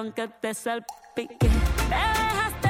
con que te salpique. Te dejaste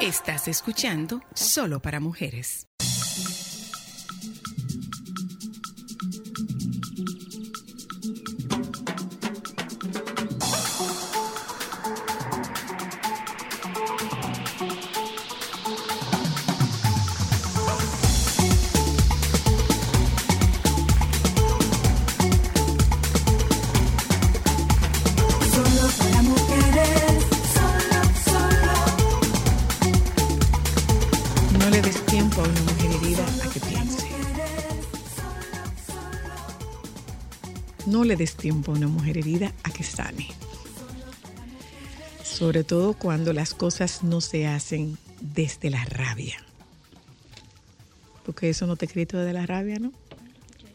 Estás escuchando solo para mujeres. Le des tiempo a una mujer herida a que sane. Sobre todo cuando las cosas no se hacen desde la rabia. Porque eso no te escrito desde la rabia, ¿no?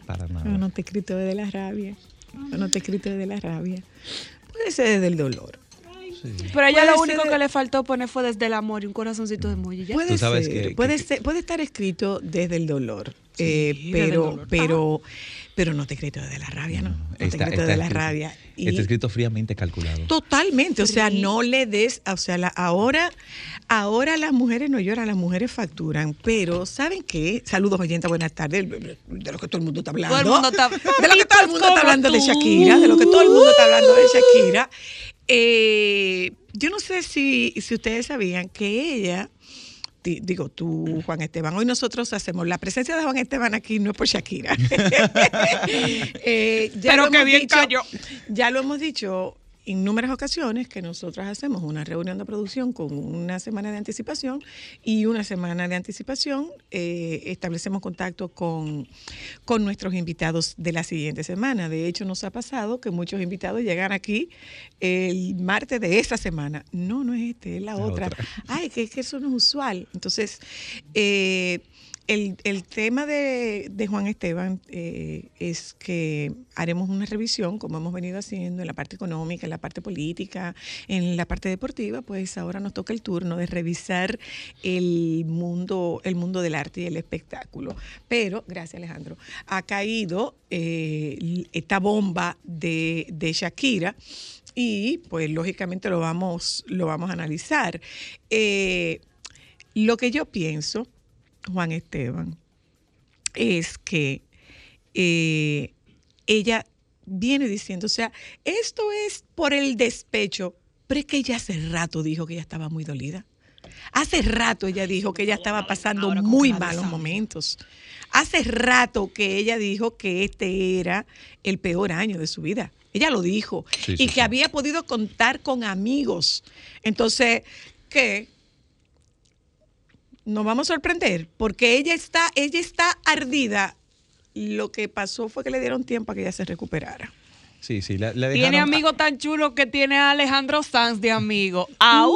Para No, nada. no te escrito desde la rabia. No, no te escrito desde la rabia. Puede ser desde el dolor. Pero a ella Puede lo único de- que le faltó poner fue desde el amor y un corazoncito de emoji. ¿ya? Puede ser, que- puede, que- ser- puede estar escrito desde el dolor, eh, desde el pero, dolor. pero, pero no te escrito desde la rabia, ¿no? No te Está, escrito está desde la escrito- rabia. Y Está escrito fríamente calculado. totalmente, o sea, no le des, o sea, la- ahora, ahora las mujeres no lloran, las mujeres facturan, pero ¿saben qué? Saludos oyentes, buenas tardes, de lo que todo el mundo está hablando. Todo el mundo está- de lo que todo el mundo está hablando de. Shakira, de lo que todo el mundo está hablando de Shakira. Eh, yo no sé si, si ustedes sabían que ella, digo tú, Juan Esteban, hoy nosotros hacemos la presencia de Juan Esteban aquí no es por Shakira. Eh, ya Pero que bien dicho- cayó. Ya lo hemos dicho innúmeras ocasiones que nosotros hacemos una reunión de producción con una semana de anticipación y una semana de anticipación eh, establecemos contacto con, con nuestros invitados de la siguiente semana. De hecho, nos ha pasado que muchos invitados llegan aquí el martes de esa semana. No, no es este, es la, La otra. otra. Ay, que, que eso no es usual. Entonces, eh, el, el tema de, de Juan Esteban eh, es que haremos una revisión, como hemos venido haciendo, en la parte económica, en la parte política, en la parte deportiva, pues ahora nos toca el turno de revisar el mundo, el mundo del arte y el espectáculo. Pero, gracias Alejandro, ha caído eh, esta bomba de, de Shakira y pues lógicamente lo vamos, lo vamos a analizar. Eh, lo que yo pienso, Juan Esteban, es que eh, ella viene diciendo, o sea, esto es por el despecho, pero es que ella hace rato dijo que ella estaba muy dolida. Hace rato ella dijo que ella estaba pasando muy malos momentos. Hace rato que ella dijo que este era el peor año de su vida. Ella lo dijo. Sí, y sí, que sí. había podido contar con amigos. Entonces, ¿qué? Nos vamos a sorprender porque ella está, ella está ardida. Lo que pasó fue que le dieron tiempo a que ella se recuperara. Sí, sí. le- le Tiene amigo tan chulo que tiene a Alejandro Sanz de amigo. ¡Au!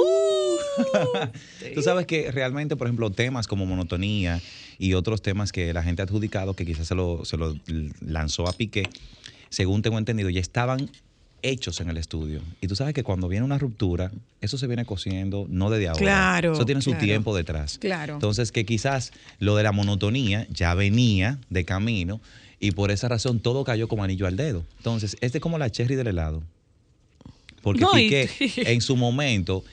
Tú sabes que realmente, por ejemplo, temas como monotonía y otros temas que la gente ha adjudicado, que quizás se lo, se lo lanzó a Piqué, según tengo entendido, ya estaban hechos en el estudio. Y tú sabes que cuando viene una ruptura, eso se viene cosiendo no desde ahora. Claro, Eso tiene su claro. tiempo detrás. Claro. Entonces, que quizás lo de la monotonía ya venía de camino y por esa razón todo cayó como anillo al dedo. Entonces, este es como la cherry del helado. Porque No, y- Piqué, en su momento,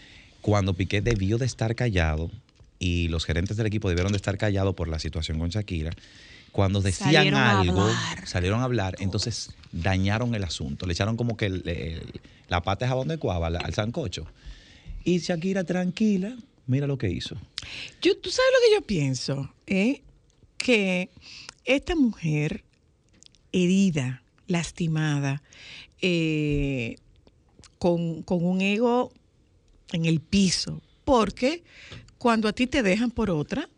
cuando Piqué debió de estar callado y los gerentes del equipo debieron de estar callados por la situación con Shakira, cuando decían Salieron algo, salieron a hablar, entonces dañaron el asunto, le echaron como que el- el- la pata de jabón de cuava al, al sancocho. Y Shakira tranquila, mira lo que hizo. Yo, ¿Tú sabes lo que yo pienso? eh? Que esta mujer herida, lastimada, eh, con, con un ego en el piso, porque cuando a ti te dejan por otra,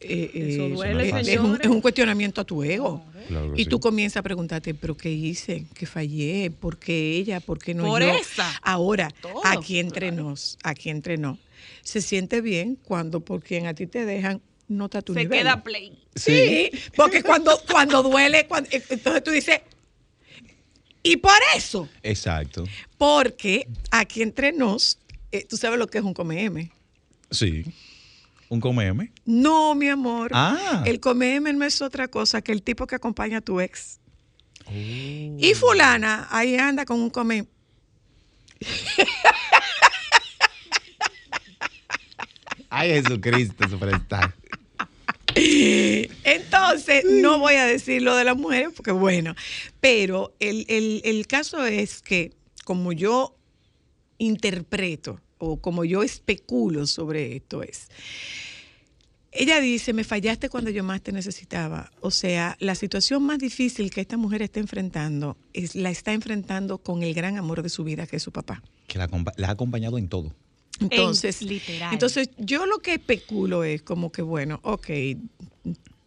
eh, Eso eh, duele, es- es, un, es un cuestionamiento a tu ego. Claro Y sí. tú comienzas a preguntarte, ¿pero qué hice? ¿Qué fallé? ¿Por qué ella? ¿Por qué no Por yo? esa. Ahora, Todo, aquí entre nos, aquí entre nos, se siente bien cuando por quien a ti te dejan no está a tu Se nivel. queda play. Sí, porque cuando, cuando duele, cuando- entonces tú dices, y por eso, Exacto. porque aquí entre nos, eh, tú sabes lo que es un come-m. Sí. Un come No, mi amor. Ah. El come-m no es otra cosa que el tipo que acompaña a tu ex. Y fulana, ahí anda con un come Ay, Jesucristo, superstar. Entonces, no voy a decir lo de las mujeres porque bueno, pero el, el- el caso es que como yo interpreto o como yo especulo sobre esto es, ella dice, me fallaste cuando yo más te necesitaba. O sea, la situación más difícil que esta mujer está enfrentando, es, la está enfrentando con el gran amor de su vida, que es su papá. Que la, ha acompañado en todo. Entonces, literal. entonces yo lo que especulo es como que, bueno, ok,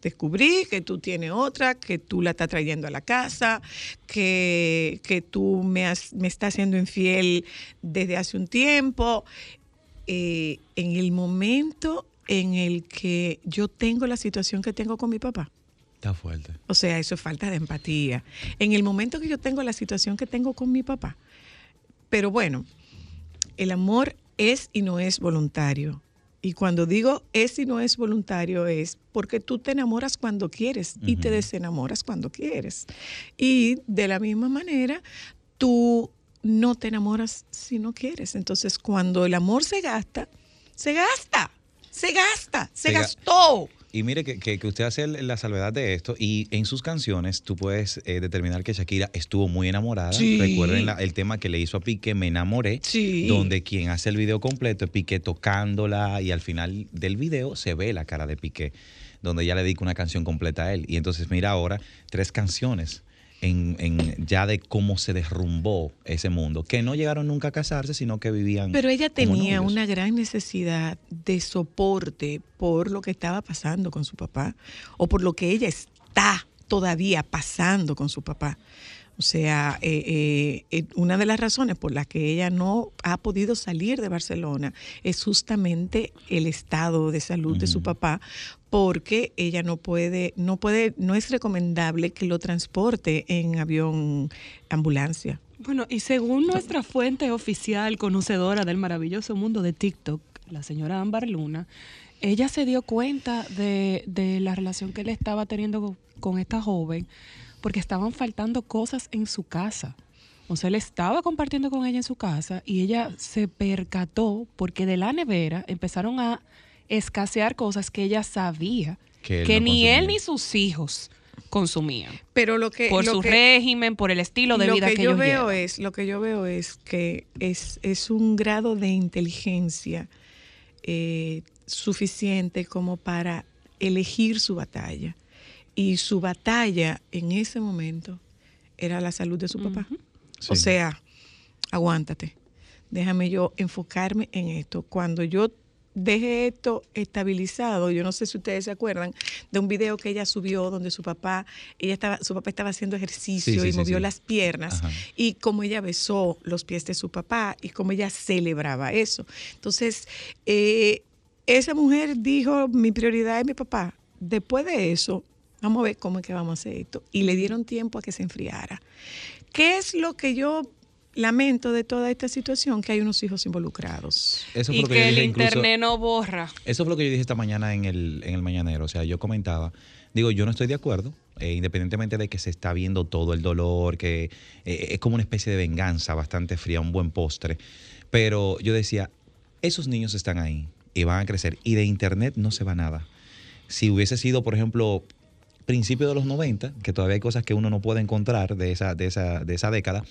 descubrí que tú tienes otra, que tú la estás trayendo a la casa, que, que tú me, has- me estás siendo infiel desde hace un tiempo. Eh, en el momento en el que yo tengo la situación que tengo con mi papá. Está fuerte. O sea, eso es falta de empatía. En el momento que yo tengo la situación que tengo con mi papá. Pero bueno, el amor es y no es voluntario. Y cuando digo es y no es voluntario es porque tú te enamoras cuando quieres y te desenamoras cuando quieres. Y de la misma manera, tú no te enamoras si no quieres. Entonces, cuando el amor se gasta, se gasta, se gasta, se, Se ga- gastó. Y mire que, que- que usted hace la salvedad de esto y en sus canciones tú puedes eh, determinar que Shakira estuvo muy enamorada. Sí. Recuerden la- el tema que le hizo a Piqué, Me enamoré, Sí. donde quien hace el video completo es Piqué tocándola y al final del video se ve la cara de Piqué, donde ella le dedica una canción completa a él. Y entonces mira ahora tres canciones. En, en ya de cómo se derrumbó ese mundo, que no llegaron nunca a casarse, sino que vivían. Pero ella tenía novios. una gran necesidad de soporte por lo que estaba pasando con su papá o por lo que ella está todavía pasando con su papá. O sea, eh, eh, eh, una de las razones por las que ella no ha podido salir de Barcelona es justamente el estado de salud de su papá, porque ella no puede, no puede, no es recomendable que lo transporte en avión ambulancia. Bueno, y según nuestra fuente oficial conocedora del maravilloso mundo de TikTok, la señora Ámbar Luna, ella se dio cuenta de, de la relación que él estaba teniendo con, esta joven porque estaban faltando cosas en su casa. O sea, él estaba compartiendo con ella en su casa y ella se percató porque de la nevera empezaron a escasear cosas que ella sabía Que que, él no ni él ni sus hijos consumían. Pero lo que Por lo su que- régimen, por el estilo de lo vida que, que, yo ellos veo llevan. es lo que yo veo es que es, es un grado de inteligencia eh, suficiente como para elegir su batalla y su batalla en ese momento era la salud de su papá o Sí. sea aguántate déjame yo enfocarme en esto cuando yo deje esto estabilizado yo no sé si ustedes se acuerdan de un video que ella subió donde su papá ella estaba su papá estaba haciendo ejercicio Sí, y sí, movió sí. las piernas Ajá. y cómo ella besó los pies de su papá y cómo ella celebraba eso. Entonces, eh, esa mujer dijo, mi prioridad es mi papá. Después de eso, vamos a ver cómo es que vamos a hacer esto. Y le dieron tiempo a que se enfriara. ¿Qué es lo que yo lamento de toda esta situación? Que hay unos hijos involucrados. Eso fue y lo que, que, yo el dije incluso- internet no borra. Eso fue lo que yo dije esta mañana en el, en el mañanero. O sea, yo comentaba, digo, yo no estoy de acuerdo, eh, independientemente de que se está viendo todo el dolor, que eh, es como una especie de venganza bastante fría, un buen postre. Pero yo decía, esos niños están ahí y van a crecer y de internet no se va nada. Si hubiese sido, por ejemplo, principio de los 90, que todavía hay cosas que uno no puede encontrar de esa, de esa, de esa década,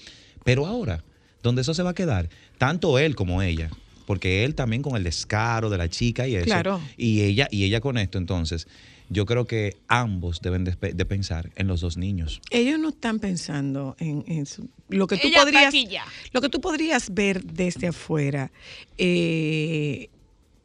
pero ahora, donde eso se va a quedar, tanto él como ella, porque él también con el descaro de la chica y eso, Claro. y ella y ella con esto, entonces, yo creo que ambos deben de, de pensar en los dos niños. Ellos no están pensando en, en su- lo que tú Ella podrías lo que tú podrías ver desde afuera eh,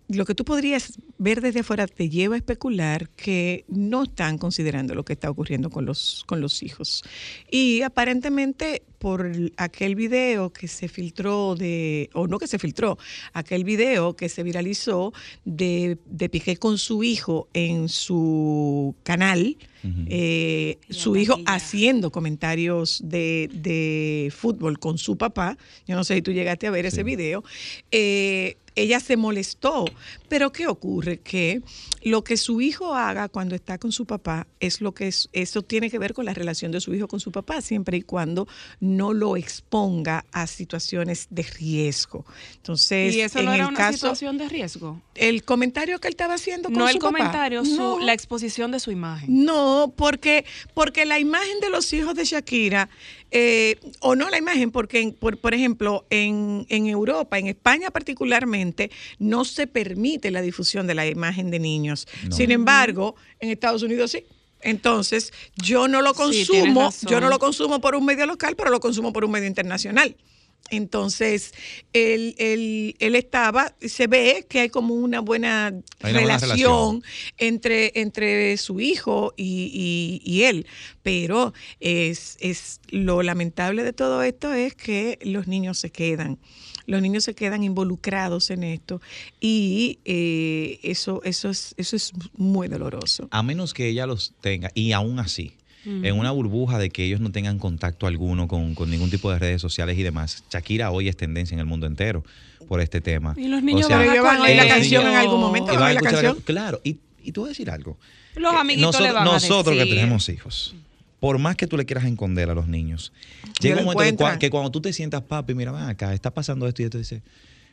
lo que tú podrías ver desde afuera te lleva a especular que no están considerando lo que está ocurriendo con los con los hijos y aparentemente por el- aquel video que se filtró de o no que se filtró aquel video que se viralizó de, de Piqué con su hijo en su canal eh, su hijo haciendo comentarios de, de fútbol con su papá. Yo no sé si tú llegaste a ver ese video. Eh, ella se molestó. Pero ¿qué ocurre? Que lo que su hijo haga cuando está con su papá es lo que es, eso tiene que ver con la relación de su hijo con su papá, siempre y cuando no lo exponga a situaciones de riesgo. Entonces, y eso en no era el una caso, situación de riesgo. el comentario que él estaba haciendo con No su el papá, comentario, su- no. la exposición de su imagen. No, porque, porque la imagen de los hijos de Shakira, eh, o no la imagen, porque, en- por, por ejemplo, en, en Europa, en España particularmente, no se permite la difusión de la imagen de niños. No. Sin embargo, en Estados Unidos sí. Entonces, yo no lo consumo, yo no lo consumo por un medio local, pero lo consumo por un medio internacional. Entonces, él, él- él estaba, se ve que hay como una buena relación, Entre, entre su hijo y, y- y él. Pero es, es lo lamentable de todo esto es que los niños se quedan. Los niños se quedan involucrados en esto y eh, eso, eso, es, eso es muy doloroso. A menos que ella los tenga, y aún así, en una burbuja de que ellos no tengan contacto alguno con, con ningún tipo de redes sociales y demás. Shakira hoy es tendencia en el mundo entero por este tema. Y los niños van a ellos van a oír la canción en algún momento, Y van a la canción. can- Claro, y, y tú vas a decir algo. Los amiguitos Nosotros, le van a nosotros que decir. tenemos hijos, por más que tú le quieras esconder a los niños, llega un momento que, que cuando tú te sientas, papi, mira, ven acá, está pasando esto y esto, dice,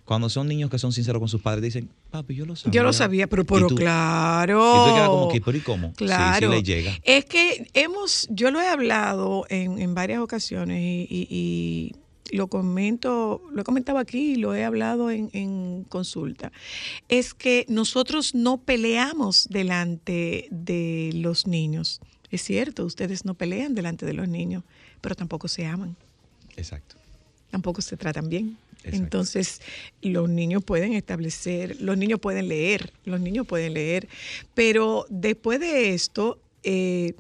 cuando son niños que son sinceros con sus padres, dicen, papi, yo lo sabía. Yo lo sabía, pero, pero Y tú- claro. Y tú quedas como que, pero ¿y cómo? Sí, sí Claro. le llega. Es que hemos, yo lo he hablado en, en varias ocasiones y, y- y lo comento, lo he comentado aquí y lo he hablado en, en consulta. Es que nosotros no peleamos delante de los niños. Es cierto, ustedes no pelean delante de los niños, pero tampoco se aman Exacto. tampoco se tratan bien. Entonces, los niños pueden establecer, los niños pueden leer, los niños pueden leer, pero después de esto, eh,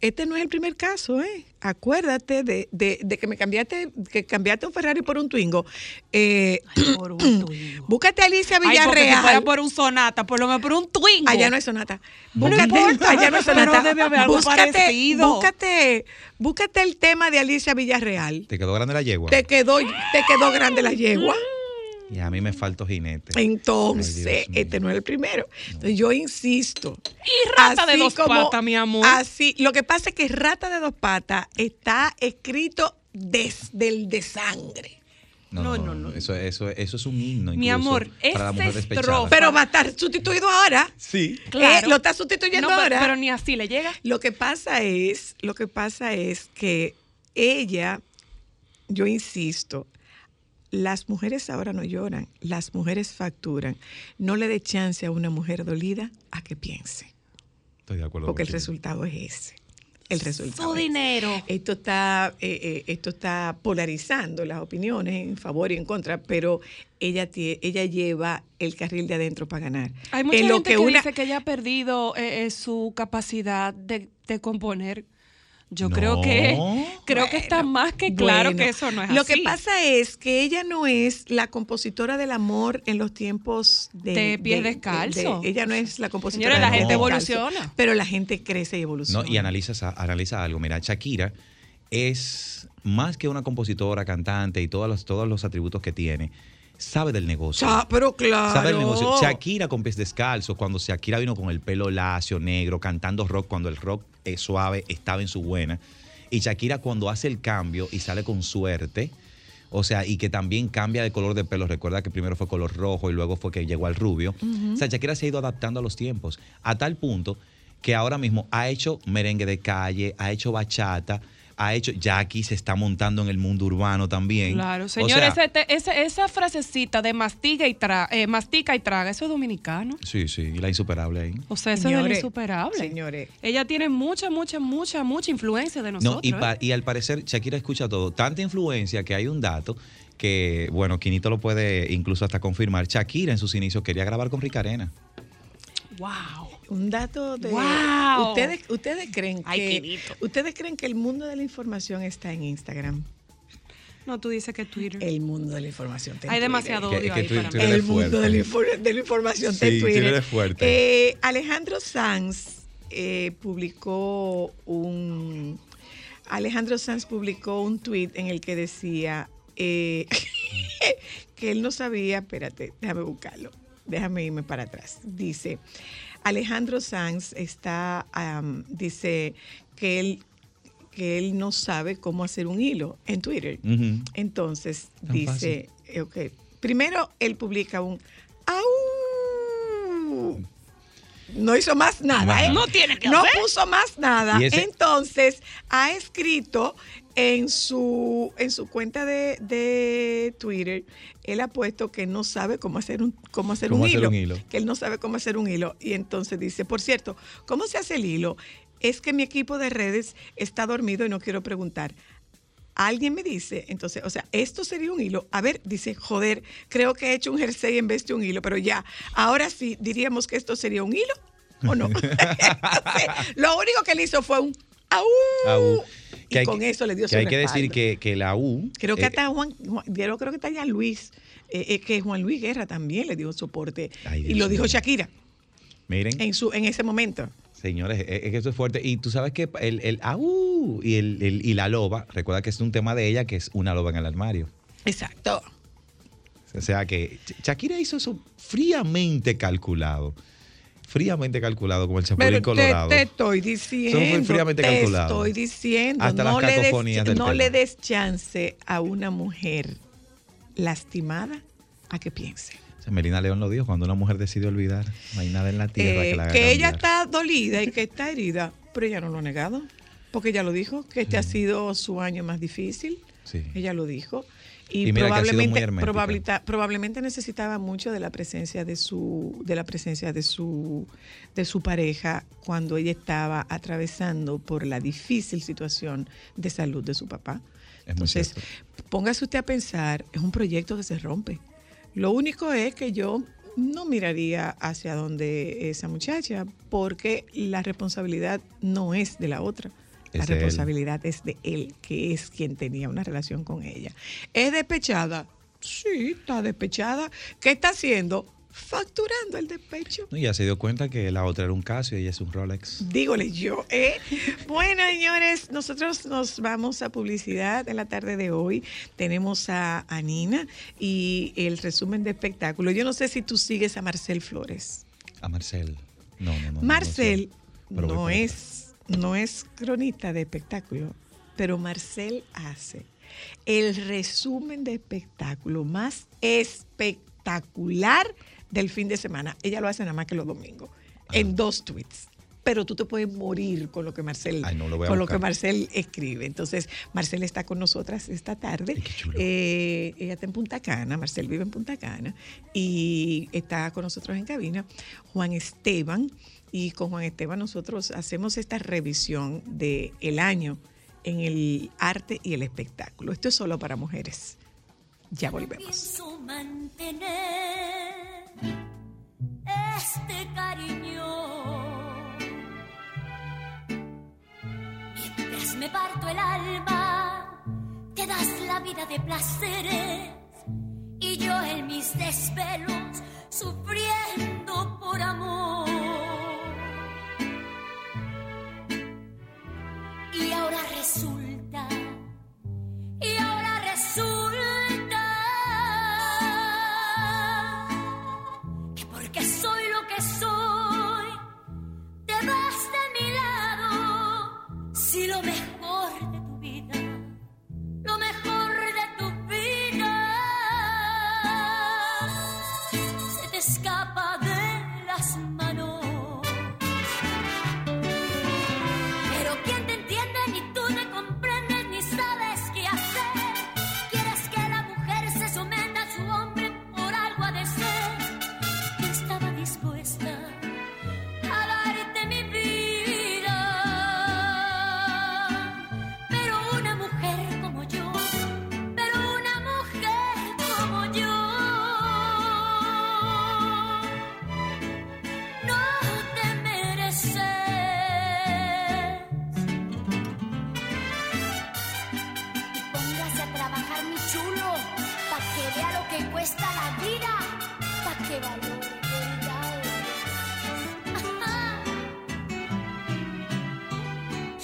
este no es el primer caso, ¿eh? Acuérdate de, de- de que me cambiaste, que cambiaste un Ferrari por un Twingo. Eh, Por un Twingo. búscate a Alicia Ay, porque si fuera Villarreal. por un sonata, por lo menos por un Twingo. Allá no hay sonata. No Búscate, importa, allá no hay pero sonata. debe haber algo búscate, parecido. búscate, búscate el tema de Alicia Villarreal. ¿Te quedó grande la yegua? Te quedó, te quedó grande la yegua. Y a mí me faltó jinete. Entonces, Ay, este no es el primero. Entonces, yo insisto. Y rata de dos patas, mi amor. Así, lo que pasa es que rata de dos patas está escrito desde el de sangre. No, no, no. no. Eso, eso, eso es un himno. Mi amor, para estrofa- Pero va a estar sustituido ahora. Sí. Claro. Eh, lo está sustituyendo No, pero- ahora. pero ni así le llega. Lo que pasa es, lo que pasa es que ella, yo insisto, las mujeres ahora no lloran, las mujeres facturan. No le dé chance a una mujer dolida a que piense, Estoy de acuerdo porque el resultado es ese. El resultado. Su es dinero. Esto está, eh, eh, esto está polarizando las opiniones en favor y en contra, pero ella, ella lleva el carril de adentro para ganar. Hay mucha En lo gente que, una- dice que ella ha perdido eh, eh, su capacidad de, de componer. Yo No. creo que creo que está más que claro bueno. que eso no es Lo así. que pasa es que ella no es la compositora del amor en los tiempos de, De pies descalzos. ella no es la compositora Señores, la gente evoluciona. Pero la gente crece y evoluciona. No, y analiza, analiza algo. Mira, Shakira es más que una compositora, cantante y todos los, todos los atributos que tiene. Sabe del negocio. Sa- pero claro. Sabe el negocio. Shakira con pies descalzos, cuando Shakira vino con el pelo lacio, negro, cantando rock, cuando el rock es suave, estaba en su buena. Y Shakira cuando hace el cambio y sale con suerte, o sea, y que también cambia de color de pelo. Recuerda que primero fue color rojo y luego fue que llegó al rubio. O sea, Shakira se ha ido adaptando a los tiempos, a tal punto que ahora mismo ha hecho merengue de calle, ha hecho bachata, ha hecho, ya aquí se está montando en el mundo urbano también. Claro, O señores, sea, esa frasecita de mastiga y, tra- eh, mastica y traga, eso es dominicano. Sí, sí, y la insuperable ahí. O sea, eso es el insuperable. señores. Ella tiene mucha, mucha, mucha, mucha influencia de nosotros. No, y, ¿eh? pa- y al parecer Shakira escucha todo. Tanta influencia que hay un dato que, bueno, Quinito lo puede incluso hasta confirmar. Shakira en sus inicios quería grabar con Ricarena. ¡Wow! Un dato de Wow. ustedes ustedes creen Ay, que Quinito. ustedes creen que el mundo de la información está en Instagram. No, tú dices que Twitter. El mundo de la información Hay demasiado odio que ahí para mí. El mundo de la, infor- de la información está Sí, en Twitter. Twitter es fuerte. Eh, Alejandro Sanz eh, publicó un Alejandro Sanz publicó un tweet en el que decía eh, que él no sabía, espérate, déjame buscarlo, déjame irme para atrás. Dice, Alejandro Sanz está, dice que él, que él no sabe cómo hacer un hilo en Twitter. Entonces Tan dice, ok, primero él publica un ¡Au! No hizo más nada, ¿eh? No tiene que No hacer. puso más nada. Entonces ha escrito en su, en su cuenta de, de Twitter, él ha puesto que no sabe cómo hacer un, cómo hacer, Cómo un, hacer hilo, un hilo. Que él no sabe cómo hacer un hilo. Y entonces dice, por cierto, ¿cómo se hace el hilo? Es que mi equipo de redes está dormido y no quiero preguntar. alguien me dice, entonces, o sea, esto sería un hilo. A ver, dice, joder, creo que he hecho un jersey en vez de un hilo, pero ya, ahora sí, diríamos que esto sería un hilo o no. Entonces, lo único que él hizo fue un Y Que hay con que- eso le dio que su hay que decir que, que la U. Creo que eh, hasta Juan, Juan- yo creo que está Jan Luis, eh, eh, que Juan Luis Guerra también le dio soporte. Ay, y lo dijo. Shakira Miren, en su en ese momento. señores, es, que eso es fuerte. Y tú sabes que el, el au y, el, el- y la loba, recuerda que es un tema de ella que es una loba en el armario. Exacto. O sea que Shakira hizo eso fríamente calculado. Fríamente calculado como el chapulín Pero te, colorado. te estoy diciendo, fríamente te estoy diciendo, Hasta no, las le des, cacofonías no tema. le des chance a una mujer lastimada a que piense. Melina León lo dijo, cuando una mujer decide olvidar, no hay nada en la tierra Eh, que la haga que ella está dolida y que está herida, pero ella no lo ha negado, porque ella lo dijo, que este ha sido su año más difícil. Sí. Ella lo dijo. Y, probablemente, probabilita- probablemente necesitaba mucho de la presencia de su, de la presencia de su, de su pareja cuando ella estaba atravesando por la difícil situación de salud de su papá. Es Entonces, póngase usted a pensar, es un proyecto que se rompe. Lo único es que yo no miraría hacia donde esa muchacha, porque la responsabilidad no es de la otra. La Es de él. responsabilidad es de él, que es quien tenía una relación con ella. ¿Es despechada? Sí, está despechada. ¿Qué está haciendo? Facturando el despecho. No, ya se dio cuenta que la otra era un Casio y ella es un Rolex. Dígole yo, ¿eh? Bueno, señores, nosotros nos vamos a publicidad en la tarde de hoy. Tenemos a, a Nina y el resumen de espectáculo. Yo no sé si tú sigues a Marcel Flores. A Marcel. No, no, no. Marcel no es, no es cronista de espectáculo, pero Marcel hace el resumen de espectáculo más espectacular del fin de semana. Ella lo hace nada más que los domingos, en dos tweets. Pero tú te puedes morir con lo que Marcel, Ay, no, lo con lo que. Marcel escribe. Entonces, Marcel está con nosotras esta tarde. Eh, ella está en Punta Cana, Marcel vive en Punta Cana y está con nosotros en cabina Juan Esteban y con Juan Esteban nosotros hacemos esta revisión del el año en el arte y el espectáculo. Esto es solo para mujeres. Ya volvemos. Mantener este cariño. Mientras me parto el alma, te das la vida de placeres y yo en mis desvelos sufriendo por amor. Y ahora resulta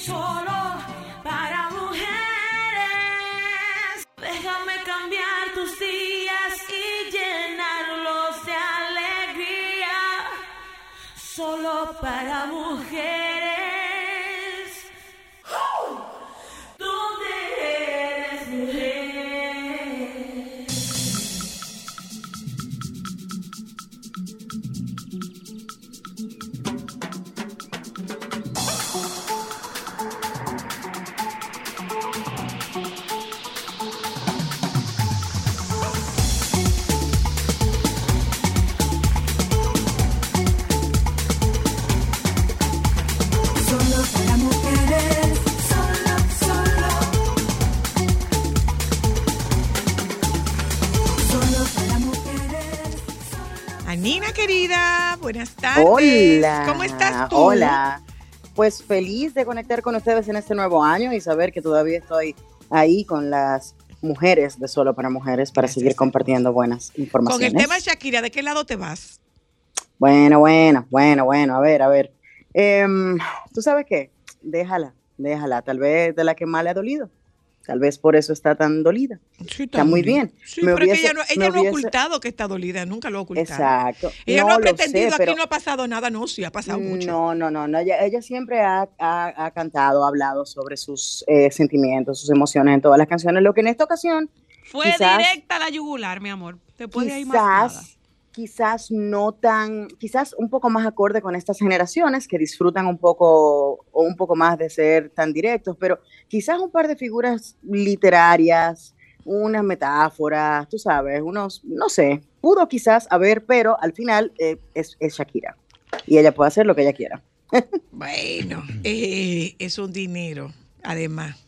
Solo para mujeres. Déjame cambiar tus días y llenarlos de alegría. Solo para mujeres. Hola. Pues feliz de conectar con ustedes en este nuevo año y saber que todavía estoy ahí con las mujeres de Solo para Mujeres para Gracias, seguir compartiendo buenas Con informaciones. el tema Shakira, ¿de qué lado te vas? Bueno, bueno, bueno, bueno, a ver, a ver. Em, ¿Tú sabes qué? Déjala, déjala. Tal vez de la que más le ha dolido. Tal vez por eso está tan dolida. Sí, Está muy bien. Sí, Me pero es que hubiese- ella no, ella ha hubiese- ocultado que está dolida, nunca lo ha ocultado. Exacto. Ella no, ha lo sé, pretendido, pero- aquí no ha pasado nada, no, sí, ha pasado mucho. No, no, no, no. Ella, ella siempre ha, ha- ha cantado, ha hablado sobre sus eh, sentimientos, sus emociones en todas las canciones. Lo que en esta ocasión Fue Quizás- directa a la yugular, mi amor. Después de ahí más nada. Quizás, no tan, quizás un poco más acorde con estas generaciones que disfrutan un poco o un poco más de ser tan directos, pero quizás un par de figuras literarias, unas metáforas, tú sabes, unos, no sé, pudo quizás haber, pero al final eh, es, es Shakira y ella puede hacer lo que ella quiera. Bueno, eh, es un dinero, además,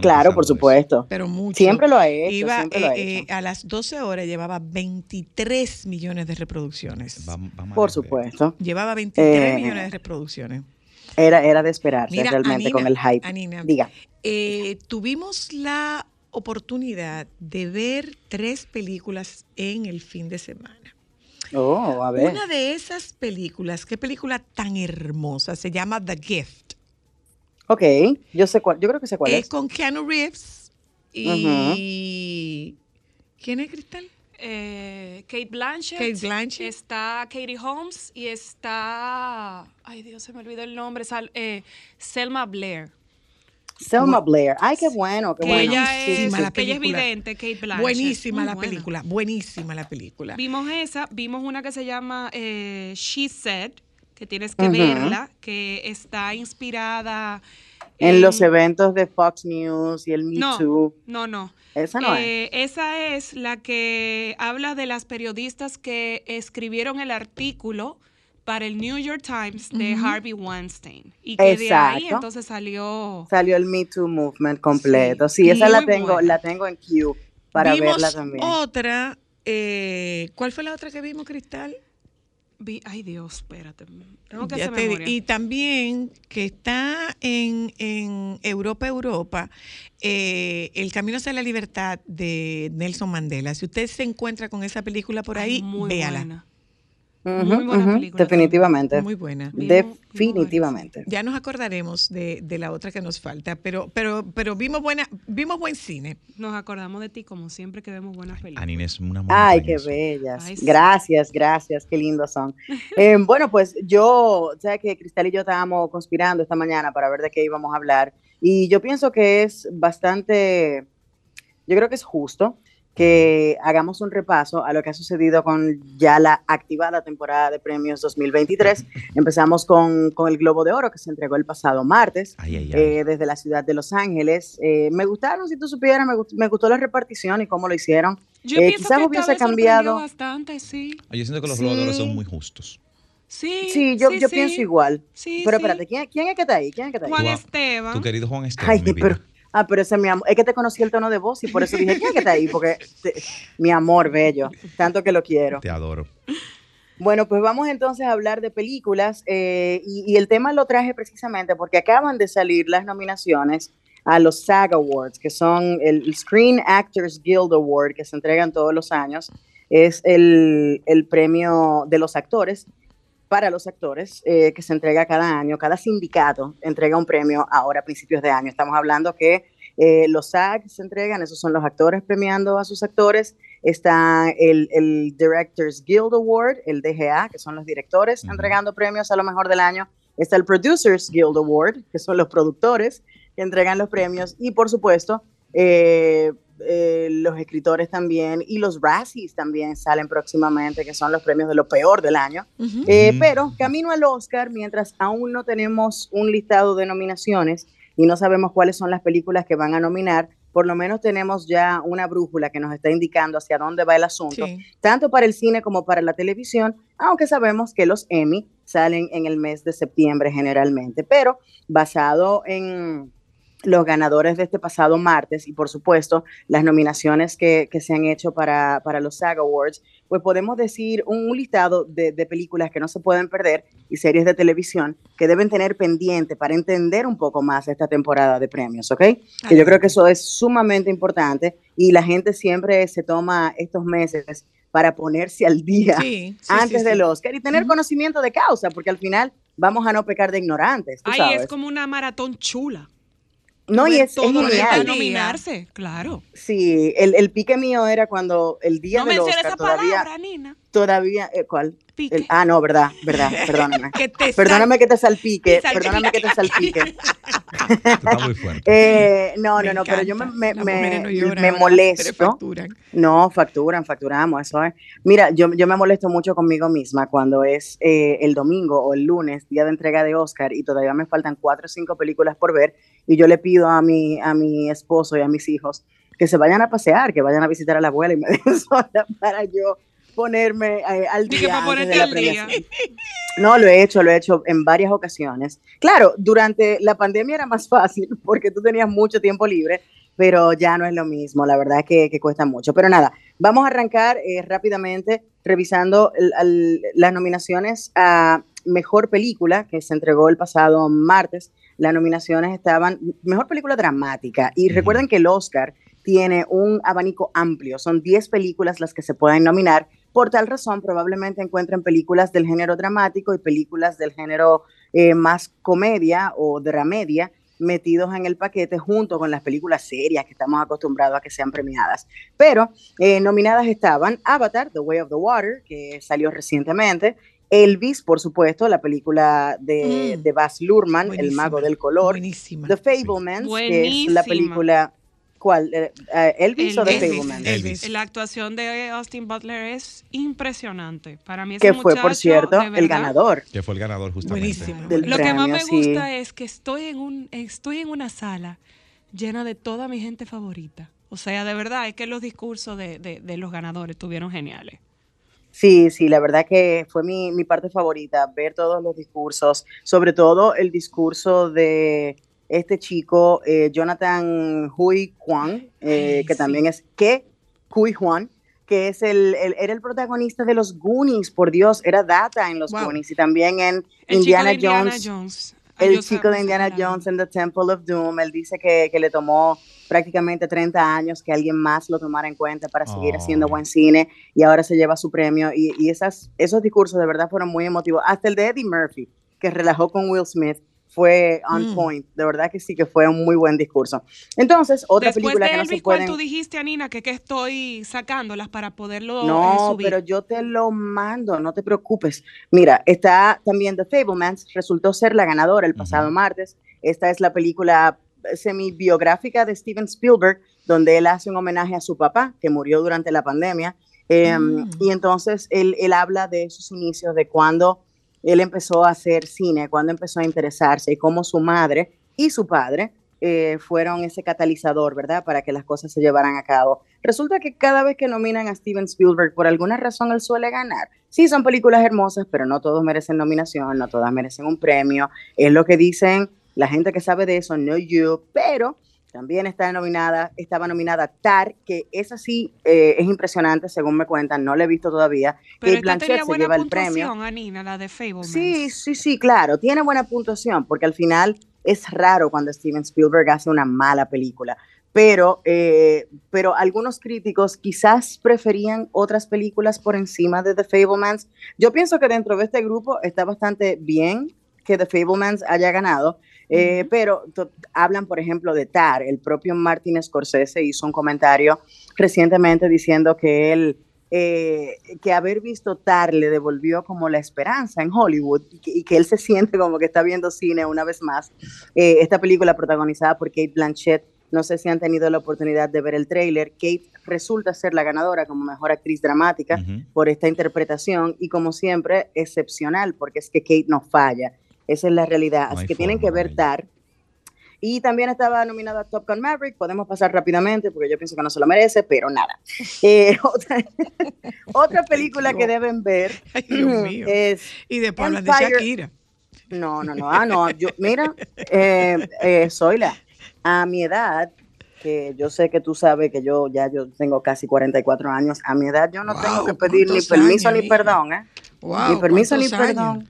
Claro, por eso. supuesto. pero mucho. Siempre lo ha hecho, Iba, siempre lo ha eh, hecho. eh, a las 12 horas llevaba 23 millones de reproducciones. Vamos- vamos a Por supuesto. Llevaba 23 Eh, millones de reproducciones. Era, era de esperarse Mira, realmente Anina, con el hype. Anina, Diga. eh, tuvimos la oportunidad de ver tres películas en el fin de semana. Oh, a ver. Una de esas películas, qué película tan hermosa, se llama The Gift. Ok, yo sé cuál, yo creo que sé cuál Es es. con Keanu Reeves y... ¿Quién es Cristal? Eh, Kate Blanchett. Kate Blanchett. Está Katie Holmes y está. Ay, Dios, se me olvidó el nombre. Sal- eh, Selma Blair. Selma Blair. Ay, qué bueno, qué Que bueno. ella es, sí, Buenísima sí. la que ella es película. vidente, Kate Blanchett. Buenísima Muy la buena. película, buenísima la película. Vimos esa, vimos una que se llama eh, She Said, que tienes que verla, que está inspirada En los eventos de Fox News y el Me No, Too. no, no. Esa no es. Eh, esa es la que habla de las periodistas que escribieron el artículo para el New York Times de Harvey Weinstein. Y que de ahí Exacto. entonces salió... Salió el Me Too movement completo. Sí, Sí, esa la tengo, buena. la tengo en queue para vimos verla también. otra, eh, ¿cuál fue la otra que vimos, Cristal? Vi- Ay, Dios, espérate. Tengo que hacer te y también que está en, en Europa, Europa, eh, El Camino hacia la Libertad de Nelson Mandela. Si usted se encuentra con esa película por Ay, ahí, muy véala. buena. Muy buena película Definitivamente. Muy buena. Definitivamente. Ya nos acordaremos de, de la otra que nos falta, pero, pero, pero vimos buena, vimos buen cine. Nos acordamos de ti como siempre que vemos buenas películas. Anine es una Ay, qué bellas. Ay, sí. Gracias, gracias, qué lindos son. Eh, bueno, pues yo, sé que Cristal y yo estábamos conspirando esta mañana para ver de qué íbamos a hablar y yo pienso que es bastante, yo creo que es justo que hagamos un repaso a lo que ha sucedido con ya la activada temporada de premios 2023. Empezamos con, con el Globo de Oro que se entregó el pasado martes. Ay, ay, ay. eh, desde la ciudad de Los Ángeles. Eh, me gustaron, si tú supieras, me, gust- me gustó la repartición y cómo lo hicieron. Yo Eh, pienso quizás que hubiese cambiado. bastante, sí. Yo siento que los Sí. son muy justos. Sí, Sí, yo, yo sí. pienso igual. Sí, pero sí. espérate, ¿quién, quién es que está ahí? ¿Quién es que está ahí? Juan Esteban. Tu querido Juan Esteban, Ay, mi vida. pero, ah, pero ese es mi amor. Es que te conocí el tono de voz y por eso dije, ¿quién que está ahí? Porque te- mi amor bello, tanto que lo quiero. Te adoro. Bueno, pues vamos entonces a hablar de películas eh, y, y el tema lo traje precisamente porque acaban de salir las nominaciones a los SAG Awards, que son el Screen Actors Guild Award, que se entregan todos los años. Es el, el premio de los actores, para los actores, eh, que se entrega cada año. Cada sindicato entrega un premio ahora a principios de año. Estamos hablando que eh, los SAG se entregan, esos son los actores premiando a sus actores. Está el, el Directors Guild Award, el DGA, que son los directores entregando premios a lo mejor del año. Está el Producers Guild Award, que son los productores que entregan los premios. Y por supuesto, eh, eh, los escritores también y los Razzies también salen próximamente, que son los premios de lo peor del año. Eh, Ujú. pero camino al Oscar, mientras aún no tenemos un listado de nominaciones y no sabemos cuáles son las películas que van a nominar, por lo menos tenemos ya una brújula que nos está indicando hacia dónde va el asunto, Sí. tanto para el cine como para la televisión, aunque sabemos que los Emmy salen en el mes de septiembre generalmente, pero basado en, los ganadores de este pasado martes y por supuesto las nominaciones que, que se han hecho para, para, los SAG Awards, pues podemos decir un, un listado de, de, películas que no se pueden perder y series de televisión que deben tener pendiente para entender un poco más esta temporada de premios, ¿ok? Que yo creo que eso es sumamente importante y la gente siempre se toma estos meses para ponerse al día Sí, sí, antes sí, del. Oscar y tener conocimiento de causa, porque al final vamos a no pecar de ignorantes. Ay, sabes. es como una maratón chula. No, y es, es todo está genial. nominarse, claro. Sí, el, el pique mío era cuando el día No del menciones Oscar esa todavía, palabra, Nina. Todavía, eh, ¿cuál? Pique. El- ah, no, verdad, verdad, perdóname. Que te Perdóname que te salpique, perdóname que te salpique. Está muy fuerte. Eh, no, Me no, no, pero yo me, me, me- lloran, molesto. facturan. No, facturan, facturamos, eso es. Mira, yo, yo me molesto mucho conmigo misma cuando es eh, el domingo o el lunes, día de entrega de Oscar, y todavía me faltan cuatro o cinco películas por ver, y yo le pido a mi, a mi esposo y a mis hijos que se vayan a pasear, que vayan a visitar a la abuela y me dejen sola para yo ponerme eh, al día. para antes ponerte de la al día. premiación. No, lo he hecho, lo he hecho en varias ocasiones. Claro, durante la pandemia era más fácil porque tú tenías mucho tiempo libre, pero ya no es lo mismo, la verdad es que, que cuesta mucho. Pero nada, vamos a arrancar eh, rápidamente revisando el- al- las nominaciones a Mejor Película, que se entregó el pasado martes. Las nominaciones estaban Mejor Película Dramática. Y recuerden que el Oscar tiene un abanico amplio, son 10 películas las que se pueden nominar. Por tal razón, probablemente encuentren películas del género dramático y películas del género eh, más comedia o dramedia metidos en el paquete junto con las películas serias que estamos acostumbrados a que sean premiadas. Pero eh, nominadas estaban Avatar, The Way of the Water, que salió recientemente, Elvis, por supuesto, la película de, Mm. de Baz Luhrmann, El Mago del Color, Buenísima. The Fablemans, que es la película... ¿Cuál? Eh, eh, ¿Elvis o The Elvis. Fablemans? Elvis. La actuación de Austin Butler es impresionante. Para mí ese Que fue, por muchacho, cierto, el ganador. Que fue el ganador justamente. Buenísimo. Del Lo que más me sí. gusta es que estoy en un estoy en una sala llena de toda mi gente favorita. O sea, de verdad, es que los discursos de, de- de los ganadores estuvieron geniales. Sí, sí, la verdad que fue mi, mi parte favorita, ver todos los discursos, sobre todo el discurso de este chico, eh, Jonathan Hui Juan, eh, que sí. también es que Hui Juan, que es el, el- era el protagonista de los Goonies, por Dios, era Data en los Wow. Goonies y también en El Indiana, chico de Indiana Jones. Jones. El yo chico de Indiana. Jones en The Temple of Doom, él dice que, que le tomó prácticamente 30 años que alguien más lo tomara en cuenta para seguir haciendo buen cine y ahora se lleva su premio y, y esas, esos discursos de verdad fueron muy emotivos. Hasta el de Eddie Murphy, que relajó con Will Smith, fue on Mm. point. De verdad que sí que fue un muy buen discurso. Entonces, otra Después película de que no Elvis, se ¿cuál pueden... tú dijiste, Anina? Que, que estoy sacándolas para poderlo eh, No, subir. pero yo te lo mando, no te preocupes. Mira, está también The Fablemans, resultó ser la ganadora el pasado martes. Esta es la película semi-biográfica de Steven Spielberg, donde él hace un homenaje a su papá, que murió durante la pandemia. Eh, Mm. Y entonces él, él habla de sus inicios, de cuando él empezó a hacer cine, cuando empezó a interesarse y cómo su madre y su padre eh, fueron ese catalizador, ¿verdad? Para que las cosas se llevaran a cabo. Resulta que cada vez que nominan a Steven Spielberg, por alguna razón él suele ganar. Sí, son películas hermosas, pero no todos merecen nominación, no todas merecen un premio. Es lo que dicen la gente que sabe de eso, no yo, pero también está nominada, estaba nominada Tar, que esa sí eh, es impresionante, según me cuentan, no la he visto todavía. Pero Kate Blanchett tenía se buena lleva el premio. Anina, la de Fablemans. Sí, sí, sí, claro, tiene buena puntuación, porque al final es raro cuando Steven Spielberg hace una mala película, pero, eh, pero algunos críticos quizás preferían otras películas por encima de The Fablemans. Yo pienso que dentro de este grupo está bastante bien que The Fablemans haya ganado, eh, pero hablan, por ejemplo, de Tar. El propio Martin Scorsese hizo un comentario recientemente diciendo que él eh, que haber visto Tar le devolvió como la esperanza en Hollywood y que, y que él se siente como que está viendo cine una vez más. Eh, esta película protagonizada por Kate Blanchett, no sé si han tenido la oportunidad de ver el tráiler, Kate resulta ser la ganadora como mejor actriz dramática Ujú. por esta interpretación y como siempre excepcional porque es que Kate no falla. Esa es la realidad. Así que tienen que ver de. Tar. Y también estaba nominada Top Gun Maverick. Podemos pasar rápidamente porque yo pienso que no se lo merece, pero nada. Eh, otra, otra película que deben ver Ay, Dios mío. es Y de Empire- Shakira. no, no, no. Ah, no. Yo, mira, eh, eh, Zoila, a mi edad, que yo sé que tú sabes que yo ya yo tengo casi 44 años, a mi edad yo no Wow, tengo que pedir ni ¿cuántos permiso años, ni perdón, ¿eh? Wow, ni permiso ni ¿cuántos perdón.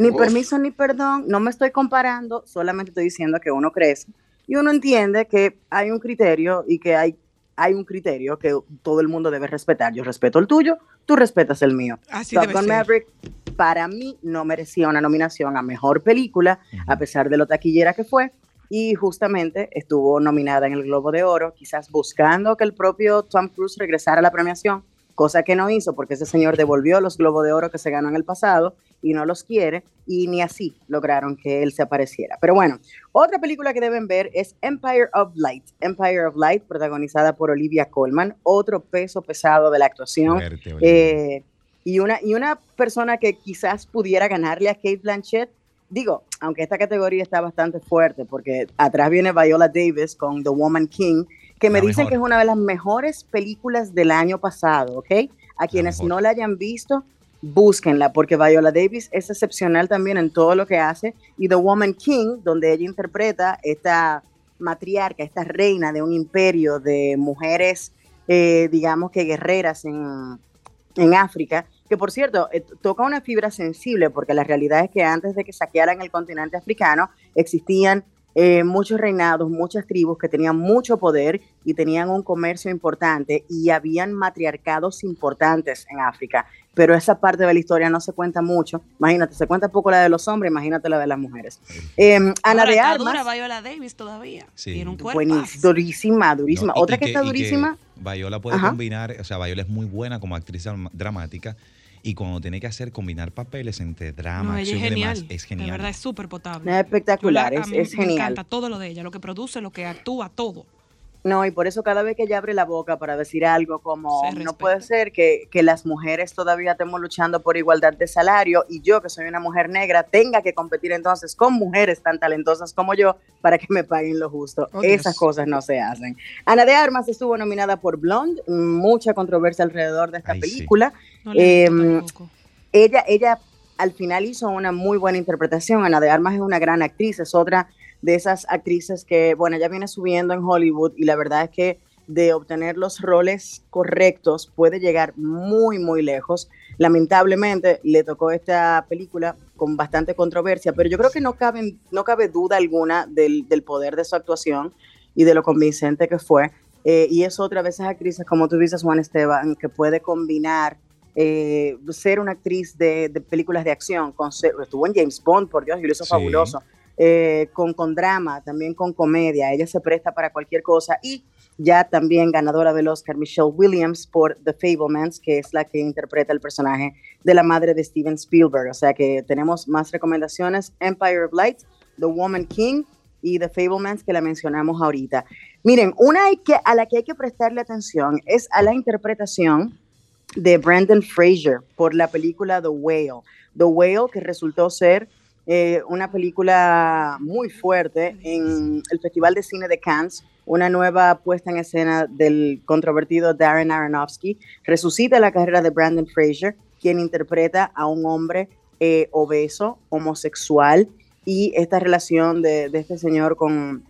Ni Uf. permiso ni perdón, no me estoy comparando, solamente estoy diciendo que uno crece y uno entiende que hay un criterio y que hay, hay un criterio que todo el mundo debe respetar. Yo respeto el tuyo, tú respetas el mío. Así Top debe Gun ser. Maverick para mí no merecía una nominación a mejor película, a pesar de lo taquillera que fue, y justamente estuvo nominada en el Globo de Oro, quizás buscando que el propio Tom Cruise regresara a la premiación, cosa que no hizo porque ese señor devolvió los Globos de Oro que se ganó en el pasado y no los quiere, y ni así lograron que él se apareciera. Pero bueno, otra película que deben ver es Empire of Light. Empire of Light, protagonizada por Olivia Colman, otro peso pesado de la actuación. Eh, y, una, y una persona que quizás pudiera ganarle a Kate Blanchett, digo, aunque esta categoría está bastante fuerte, porque atrás viene Viola Davis con The Woman King, que me La dicen mejor. que es una de las mejores películas del año pasado, ¿ok? A quienes mejor. no la hayan visto, búsquenla, porque Viola Davis es excepcional también en todo lo que hace. Y The Woman King, donde ella interpreta esta matriarca, esta reina de un imperio de mujeres, eh, digamos que guerreras en, en África, que por cierto, eh, toca una fibra sensible, porque la realidad es que antes de que saquearan el continente africano, existían eh, muchos reinados, muchas tribus que tenían mucho poder y tenían un comercio importante y habían matriarcados importantes en África. Pero esa parte de la historia no se cuenta mucho. Imagínate, se cuenta poco la de los hombres, imagínate la de las mujeres. Eh, Ana Ahora, de Armas, dura Viola Davis todavía. Sí. Tiene un cuerpo. buenísima, durísima, durísima. No, Otra y que, está durísima. Viola puede Ajá. combinar, o sea, Viola es muy buena como actriz dramática y cuando tiene que hacer combinar papeles entre drama, No, es acción y genial. demás, es De genial. verdad, es súper potable. Es espectacular, la- es- es Me genial. encanta todo lo de ella, lo que produce, lo que actúa, todo. No, y por eso cada vez que ella abre la boca para decir algo como no puede ser que, que las mujeres todavía estemos luchando por igualdad de salario y yo que soy una mujer negra tenga que competir entonces con mujeres tan talentosas como yo para que me paguen lo justo. Oh, Dios. Esas cosas no se hacen. Ana de Armas estuvo nominada por Blonde, mucha controversia alrededor de esta Ay, sí. película. No Em, ella, ella al final hizo una muy buena interpretación. Ana de Armas es una gran actriz, es otra de esas actrices que, bueno, ella viene subiendo en Hollywood y la verdad es que de obtener los roles correctos puede llegar muy, muy lejos. Lamentablemente le tocó esta película con bastante controversia, pero yo creo que no cabe, no cabe duda alguna del, del poder de su actuación y de lo convincente que fue. Eh, y es otra de esas actrices, como tú dices, Juan Esteban, que puede combinar eh, ser una actriz de, de películas de acción, con ser- estuvo en James Bond, por Dios, y lo hizo Sí. fabuloso, eh, con, con drama, también con comedia, ella se presta para cualquier cosa, y ya también ganadora del Oscar Michelle Williams por The Fablemans, que es la que interpreta el personaje de la madre de Steven Spielberg, o sea que tenemos más recomendaciones, Empire of Light, The Woman King y The Fablemans que la mencionamos ahorita. Miren, una que, a la que hay que prestarle atención es a la interpretación de Brandon Fraser por la película The Whale. The Whale, que resultó ser eh, una película muy fuerte en el Festival de Cine de Cannes, una nueva puesta en escena del controvertido Darren Aronofsky, resucita la carrera de Brandon Fraser, quien interpreta a un hombre eh, obeso, homosexual, y esta relación de, de este señor con,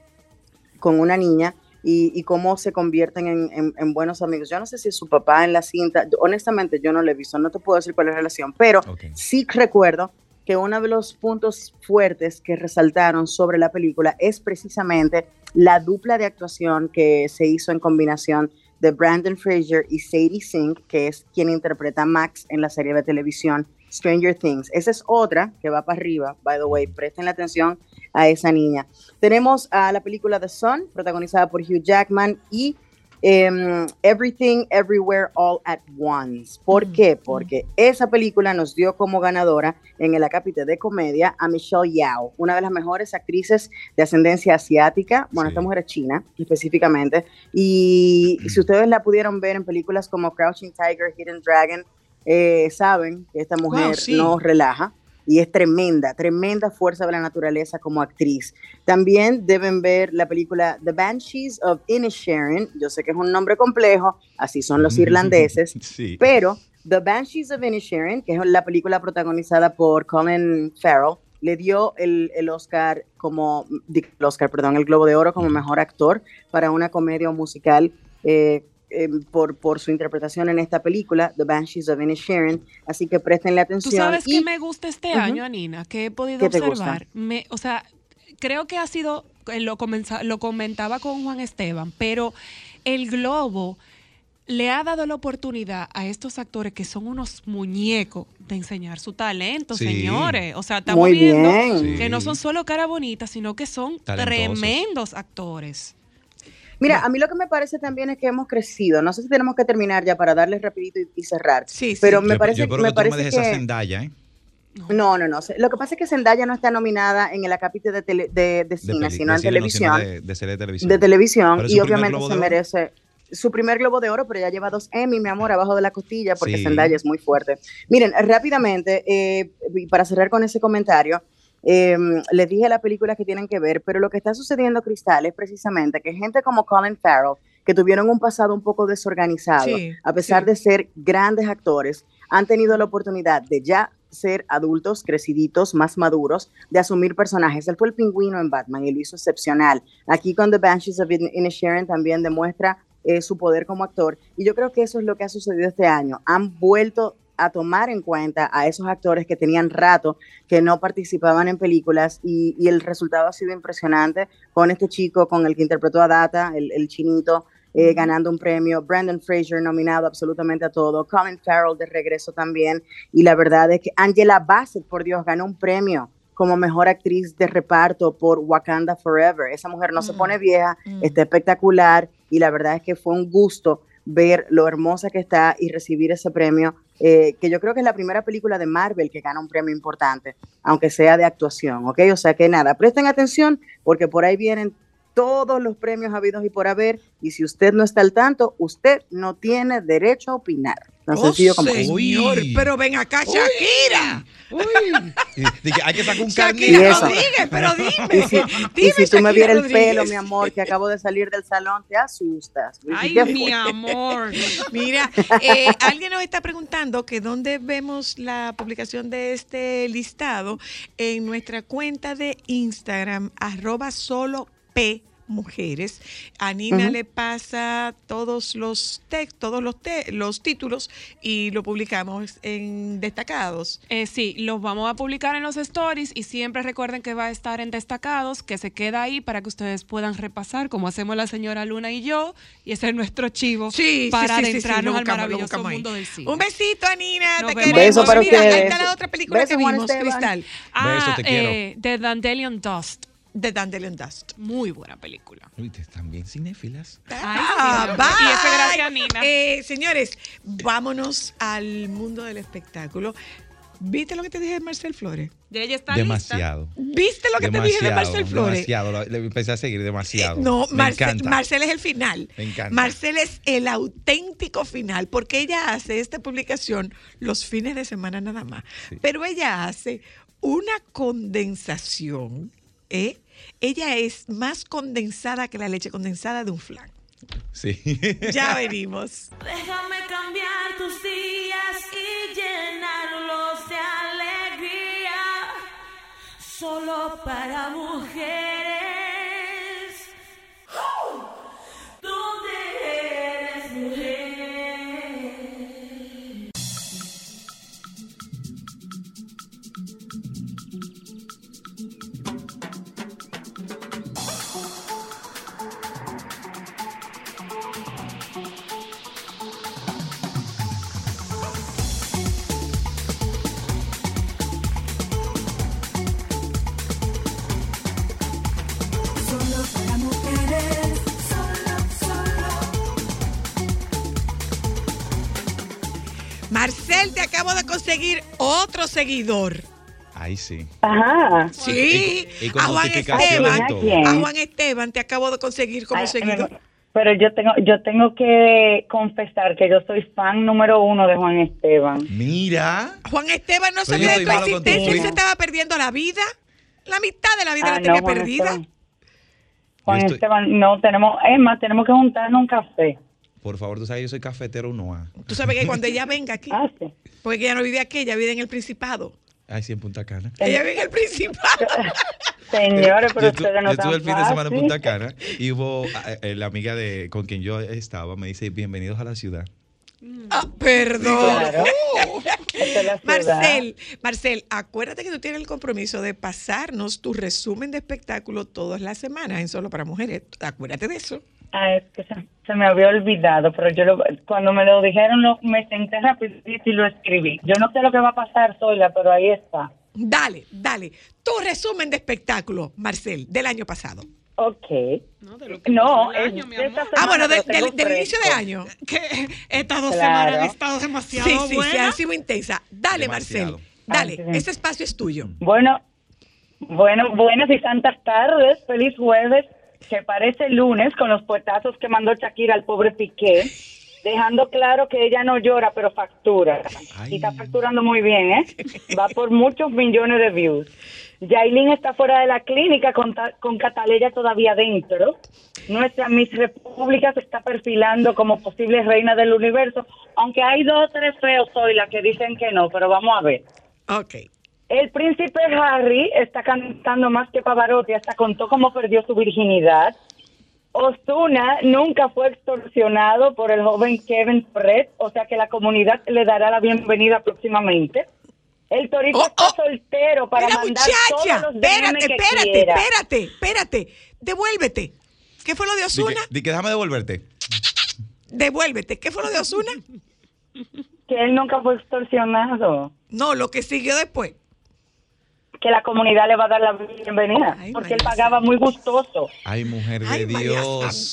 con una niña y, y cómo se convierten en, en- en buenos amigos. Yo no sé si es su papá en la cinta, honestamente yo no lo he visto, no te puedo decir cuál es la relación, pero sí recuerdo que uno de los puntos fuertes que resaltaron sobre la película es precisamente la dupla de actuación que se hizo en combinación de Brandon Fraser y Sadie Sink, que es quien interpreta a Max en la serie de televisión Stranger Things. Esa es otra que va para arriba, by the way, presten la atención a esa niña. Tenemos a la película The Sun, protagonizada por Hugh Jackman, y em, Everything, Everywhere, All at Once. ¿Por qué? Porque esa película nos dio como ganadora en el acápite de comedia a Michelle Yao, una de las mejores actrices de ascendencia asiática. Bueno, Sí. esta mujer es china específicamente. Y si ustedes la pudieron ver en películas como Crouching Tiger, Hidden Dragon, eh, saben que esta mujer Wow, sí. no relaja y es tremenda, tremenda fuerza de la naturaleza como actriz. También deben ver la película The Banshees of Inisherin. Yo sé que es un nombre complejo, así son los irlandeses, Sí. pero The Banshees of Inisherin, que es la película protagonizada por Colin Farrell, le dio el, el Oscar como, el Oscar, perdón, el Globo de Oro como mejor actor para una comedia musical eh, eh, por, por su interpretación en esta película, The Banshees of Inisherin. Así que préstenle Tú atención. sabes y- que me gusta este año, Anina, que he podido observar. Me, o sea, creo que ha sido, eh, lo, comenza- lo comentaba con Juan Esteban, pero el globo le ha dado la oportunidad a estos actores que son unos muñecos de enseñar su talento, Sí. señores. O sea, estamos Muy viendo bien. que no son solo cara bonitas, sino que son Talentosos. tremendos actores. Mira, a mí lo que me parece también es que hemos crecido. No sé si tenemos que terminar ya para darles rapidito y, y cerrar. Sí, sí. Pero me yo, parece, yo espero me que tú no me parece dejes esa que... Zendaya, ¿eh? No, no, no. Lo que pasa es que Zendaya no está nominada en el acápite de, tele- de, cine, sino de en cine, no, sino televisión. de, de serie de televisión. de televisión y obviamente se merece su primer globo de oro, pero ya lleva dos Emmy, mi amor, abajo de la costilla, porque Sí. Zendaya es muy fuerte. Miren, rápidamente, eh, y para cerrar con ese comentario, eh, les dije las películas que tienen que ver, pero lo que está sucediendo, Cristal, es precisamente que gente como Colin Farrell, que tuvieron un pasado un poco desorganizado, Sí, a pesar sí. de ser grandes actores, han tenido la oportunidad de ya ser adultos, creciditos, más maduros, de asumir personajes. Él fue el pingüino en Batman y lo hizo excepcional. Aquí con The Banshees of In- Inisherin también demuestra eh, su poder como actor. Y yo creo que eso es lo que ha sucedido este año. Han vuelto a tomar en cuenta a esos actores que tenían rato que no participaban en películas y, y el resultado ha sido impresionante con este chico, con el que interpretó a Data, el, el chinito, eh, ganando un premio, Brandon Fraser nominado absolutamente a todo, Colin Farrell de regreso también, y la verdad es que Angela Bassett, por Dios, ganó un premio como mejor actriz de reparto por Wakanda Forever. Esa mujer no se Mm. pone vieja, Mm. está espectacular y la verdad es que fue un gusto ver lo hermosa que está y recibir ese premio, eh, que yo creo que es la primera película de Marvel que gana un premio importante, aunque sea de actuación, ¿ok? O sea que nada, presten atención porque por ahí vienen todos los premios habidos y por haber, y si usted no está al tanto, usted no tiene derecho a opinar. Tan Oh, sencillo como eso. señor, Uy. pero ven acá, Shakira. Y dije, hay que sacar un Shakira. Rodríguez, pero Y dime. si, y Dime, si tú me vieras el pelo, mi amor, que acabo de salir del salón, te asustas. Ay, ¿Qué mi amor. Mira, eh, alguien nos está preguntando que dónde vemos la publicación de este listado en nuestra cuenta de Instagram, arroba solo P mujeres. A Nina le pasa todos los textos, todos los, te- los títulos y lo publicamos en destacados. Eh, sí, los vamos a publicar en los stories y siempre recuerden que va a estar en destacados, que se queda ahí para que ustedes puedan repasar, como hacemos la señora Luna y yo, y ese es nuestro chivo Sí, sí, para sí, sí, sí, adentrarnos al buscamos, maravilloso mundo del cine. Un besito, Anina. Nos te vemos. queremos. Beso para Mira, ahí ustedes. está la otra película Beso, que vimos. Cristal. Ah, Beso, te quiero. eh, The Dandelion Dust. De Dandelion Dust. Muy buena película. Uy, te- también cinéfilas. Ay, Ah, sí, bye. Y eso gracias a Nina. Eh, señores, vámonos al mundo del espectáculo. ¿Viste lo que te dije de Marcel Flores? Ya ella está Demasiado. ¿Viste lo que te dije de Marcel Flores? Demasiado. Le empecé a seguir demasiado. Eh, No, Me Marcel, encanta. Marcel es el final. Me encanta. Marcel es el auténtico final, porque ella hace esta publicación los fines de semana nada más. Sí. Pero ella hace una condensación, ¿eh? Ella es más condensada que la leche condensada de un flan. Sí. Ya venimos. Déjame cambiar tus días y llenarlos de alegría. Solo para mujeres. Conseguir otro seguidor. Ahí sí. Ajá. Sí, Y- y a Juan Esteban. A Juan Esteban te acabo de conseguir como Ay, seguidor. Pero yo tengo, yo tengo que confesar que yo soy fan número uno de Juan Esteban. Mira. Juan Esteban no sabía de tu existencia, él se estaba perdiendo la vida. La mitad de la vida Ah, la no, tenía Juan perdida. Esteban. Juan Yo estoy- Esteban, no tenemos, es más, tenemos que juntarnos un café. Por favor, tú sabes, yo soy cafetero 1A. Tú sabes que cuando ella venga aquí, Ah, porque ella no vive aquí, ella vive en el Principado. Ay, sí, en Punta Cana. Ella vive en el principal. Señores, pero yo, ustedes no yo estuve el fin de semana en. Punta Cana y hubo eh, eh, la amiga de con quien yo estaba me dice bienvenidos a la ciudad. Ah, perdón. Claro. Es. Marcel, Marcel, acuérdate que tú tienes el compromiso de pasarnos tu resumen de espectáculo todas las semanas en Solo para Mujeres. Acuérdate de eso. Ah, es que se, se me había olvidado, pero yo lo- cuando me lo dijeron lo, me senté rapidito y lo escribí. Yo no sé lo que va a pasar, Zoila, pero ahí está. Dale, dale. Tu resumen de espectáculo, Marcel, del año pasado. Ok. No, de lo que No, pasó el es año, mi de esta amor. Ah, bueno, de- del, inicio de año. Que estas dos Claro. semanas han estado demasiado Sí, sí, sí, buenas. han sido intensa. Dale, Demasiado. Marcel. Dale, Ah, sí. este espacio es tuyo. Bueno, bueno, buenas y santas tardes. Feliz jueves, que parece lunes con los puetazos que mandó Shakira al pobre Piqué, dejando claro que ella no llora, pero factura. Ay. Y está facturando muy bien, ¿eh? Va por muchos millones de views. Yailin está fuera de la clínica con, ta- con Cataleya todavía dentro. Nuestra Miss República se está perfilando como posible reina del universo, aunque hay dos o tres feos hoy las que dicen que no, pero vamos a ver. Ok. El príncipe Harry está cantando más que Pavarotti, hasta contó cómo perdió su virginidad. Osuna nunca fue extorsionado por el joven Kevin Fred, o sea que la comunidad le dará la bienvenida próximamente. El torito Oh, está oh. soltero para Mira, mandar muchacha, todos los espérate, que espérate, quiera. espérate, espérate. Devuélvete. ¿Qué fue lo de Osuna? que, di que déjame devolverte. Devuélvete. ¿Qué fue lo de Osuna? Que él nunca fue extorsionado. No, lo que siguió después. Que la comunidad le va a dar la bienvenida. Ay, porque él pagaba muy gustoso. Ay, mujer de Ay, Dios.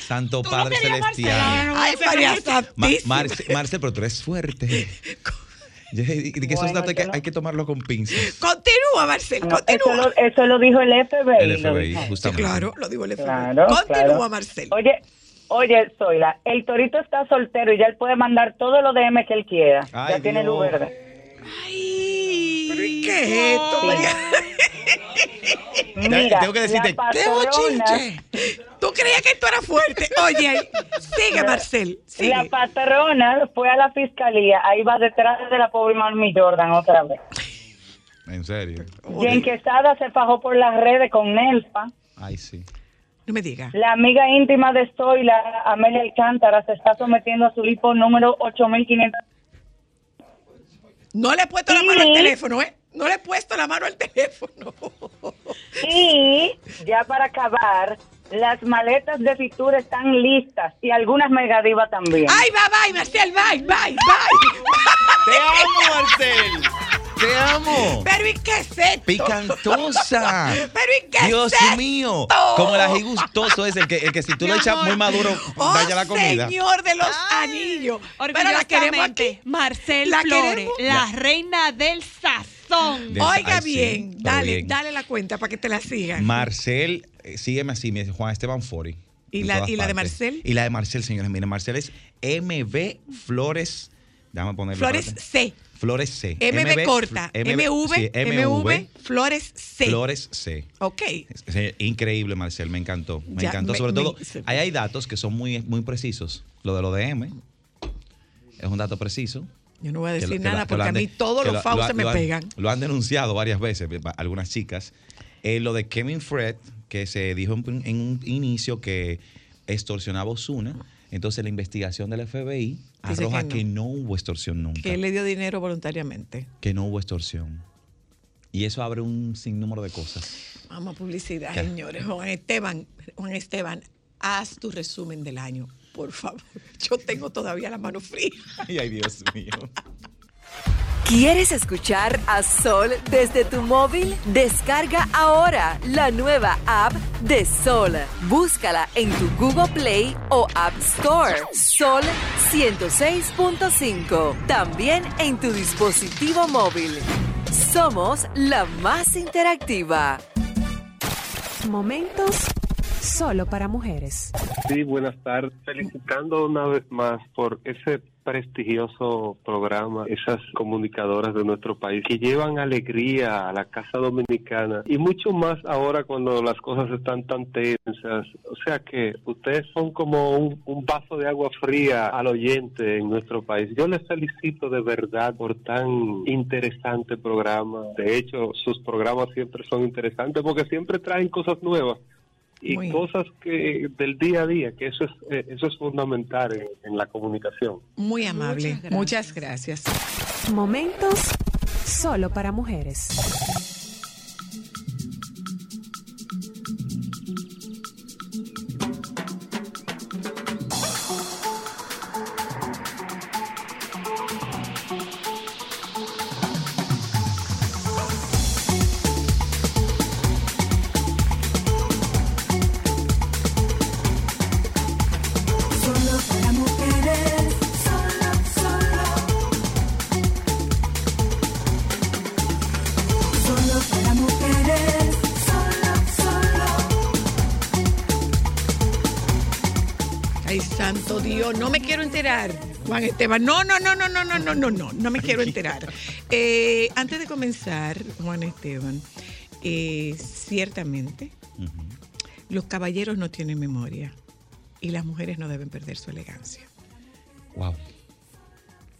Santo no Padre Celestial. Ay, María Santísima. Marce, Marce, pero tú eres fuerte. Di que esos datos hay que, yo no- hay que tomarlo con pinzas. Continúa, Marcel, No, eso, continúa. lo, eso lo dijo el FBI. El lo FBI, dijo. Sí, justamente. claro, lo digo el FBI. Claro, Continúa, claro. Marcel. Oye, oye, Zoila, el torito está soltero y ya él puede mandar todo lo DM que él quiera. Ay, ya tiene luz verde. Ay, ¿qué es esto, Sí. María? Mira, tengo que decirte, ¡Qué bochinche! ¿Tú creías que esto era fuerte? Oye, sigue, Marcel, sigue. la patrona fue a la fiscalía, ahí va detrás de la pobre Mami Jordan otra vez. En serio. Y en Quesada se fajó por las redes con Nelfa. Ay, sí. No me digas. La amiga íntima de Zoila, Amelia Alcántara, se está sometiendo a su lipo número 8500. No le he puesto la mano al teléfono, ¿eh? No le he puesto la mano al teléfono. Y ya para acabar, las maletas de Fitur están listas y algunas megadivas también. ¡Ay, bye, bye, Marcel! ¡Bye, bye, bye! ¡Te amo, Marcel! ¡Te amo! ¿Pero y qué es esto? ¡Picantosa! ¿Pero y qué Dios es esto? mío. Como el ají gustoso es el que, el que si tú Mi lo echas amor. muy maduro, ¡Oh, daña la comida. señor de los anillos! Pero la queremos aquí. Marcel La Flores, queremos. la reina del sazón. Oiga sí, bien, dale, bien. dale la cuenta para que te la sigan. Marcel, eh, sígueme así, mi Juan Esteban Fori. ¿Y la- todas y la de. Marcel? Y la de Marcel, señores. Miren, Marcel es MB Flores. Déjame ponerlo. Flores. C. Flores C. MB corta. MV, sí, MV, Flores C. Flores C. Ok. Increíble, Marcel, me encantó. Me Ya, encantó. me- Sobre me- todo, se- ahí hay datos que son muy, muy precisos. Lo de lo de M es un dato preciso. Yo no voy a decir lo- nada porque a han mí todos los lo- FAU lo- se me lo han- pegan. Lo han denunciado varias veces, algunas chicas. Eh, lo de Kevin Fred, que se dijo en, en un inicio que extorsionaba a Osuna. Entonces la investigación del FBI Dice arroja que que no. hubo extorsión nunca. Que él le dio dinero voluntariamente. Que no hubo extorsión. Y eso abre un sinnúmero de cosas. Vamos a publicidad, señores. Juan Esteban, Juan Esteban, haz tu resumen del año, por favor. Yo tengo todavía la mano fría. Ay, ay, Dios mío. ¿Quieres escuchar a Sol desde tu móvil? Descarga ahora la nueva app de Sol. Búscala en tu Google Play o App Store. Sol 106.5. También en tu dispositivo móvil. Somos la más interactiva. Momentos solo para mujeres. Sí, buenas tardes. Felicitando una vez más por ese prestigioso programa, esas comunicadoras de nuestro país que llevan alegría a la casa dominicana y mucho más ahora cuando las cosas están tan tensas. O sea que ustedes son como un, vaso de agua fría al oyente en nuestro país. Yo les felicito de verdad por tan interesante programa. De hecho, sus programas siempre son interesantes porque siempre traen cosas nuevas y Muy- cosas que del día a día, que eso es eh, eso es fundamental en, en la comunicación. Muy amable. Muchas Muchas gracias. Momentos solo para mujeres. Enterar, Juan Esteban. No, no, no, no, no, no, no, no, no, no me quiero enterar. Eh, antes de comenzar, Juan Esteban, eh, ciertamente los caballeros no tienen memoria y las mujeres no deben perder su elegancia. Wow.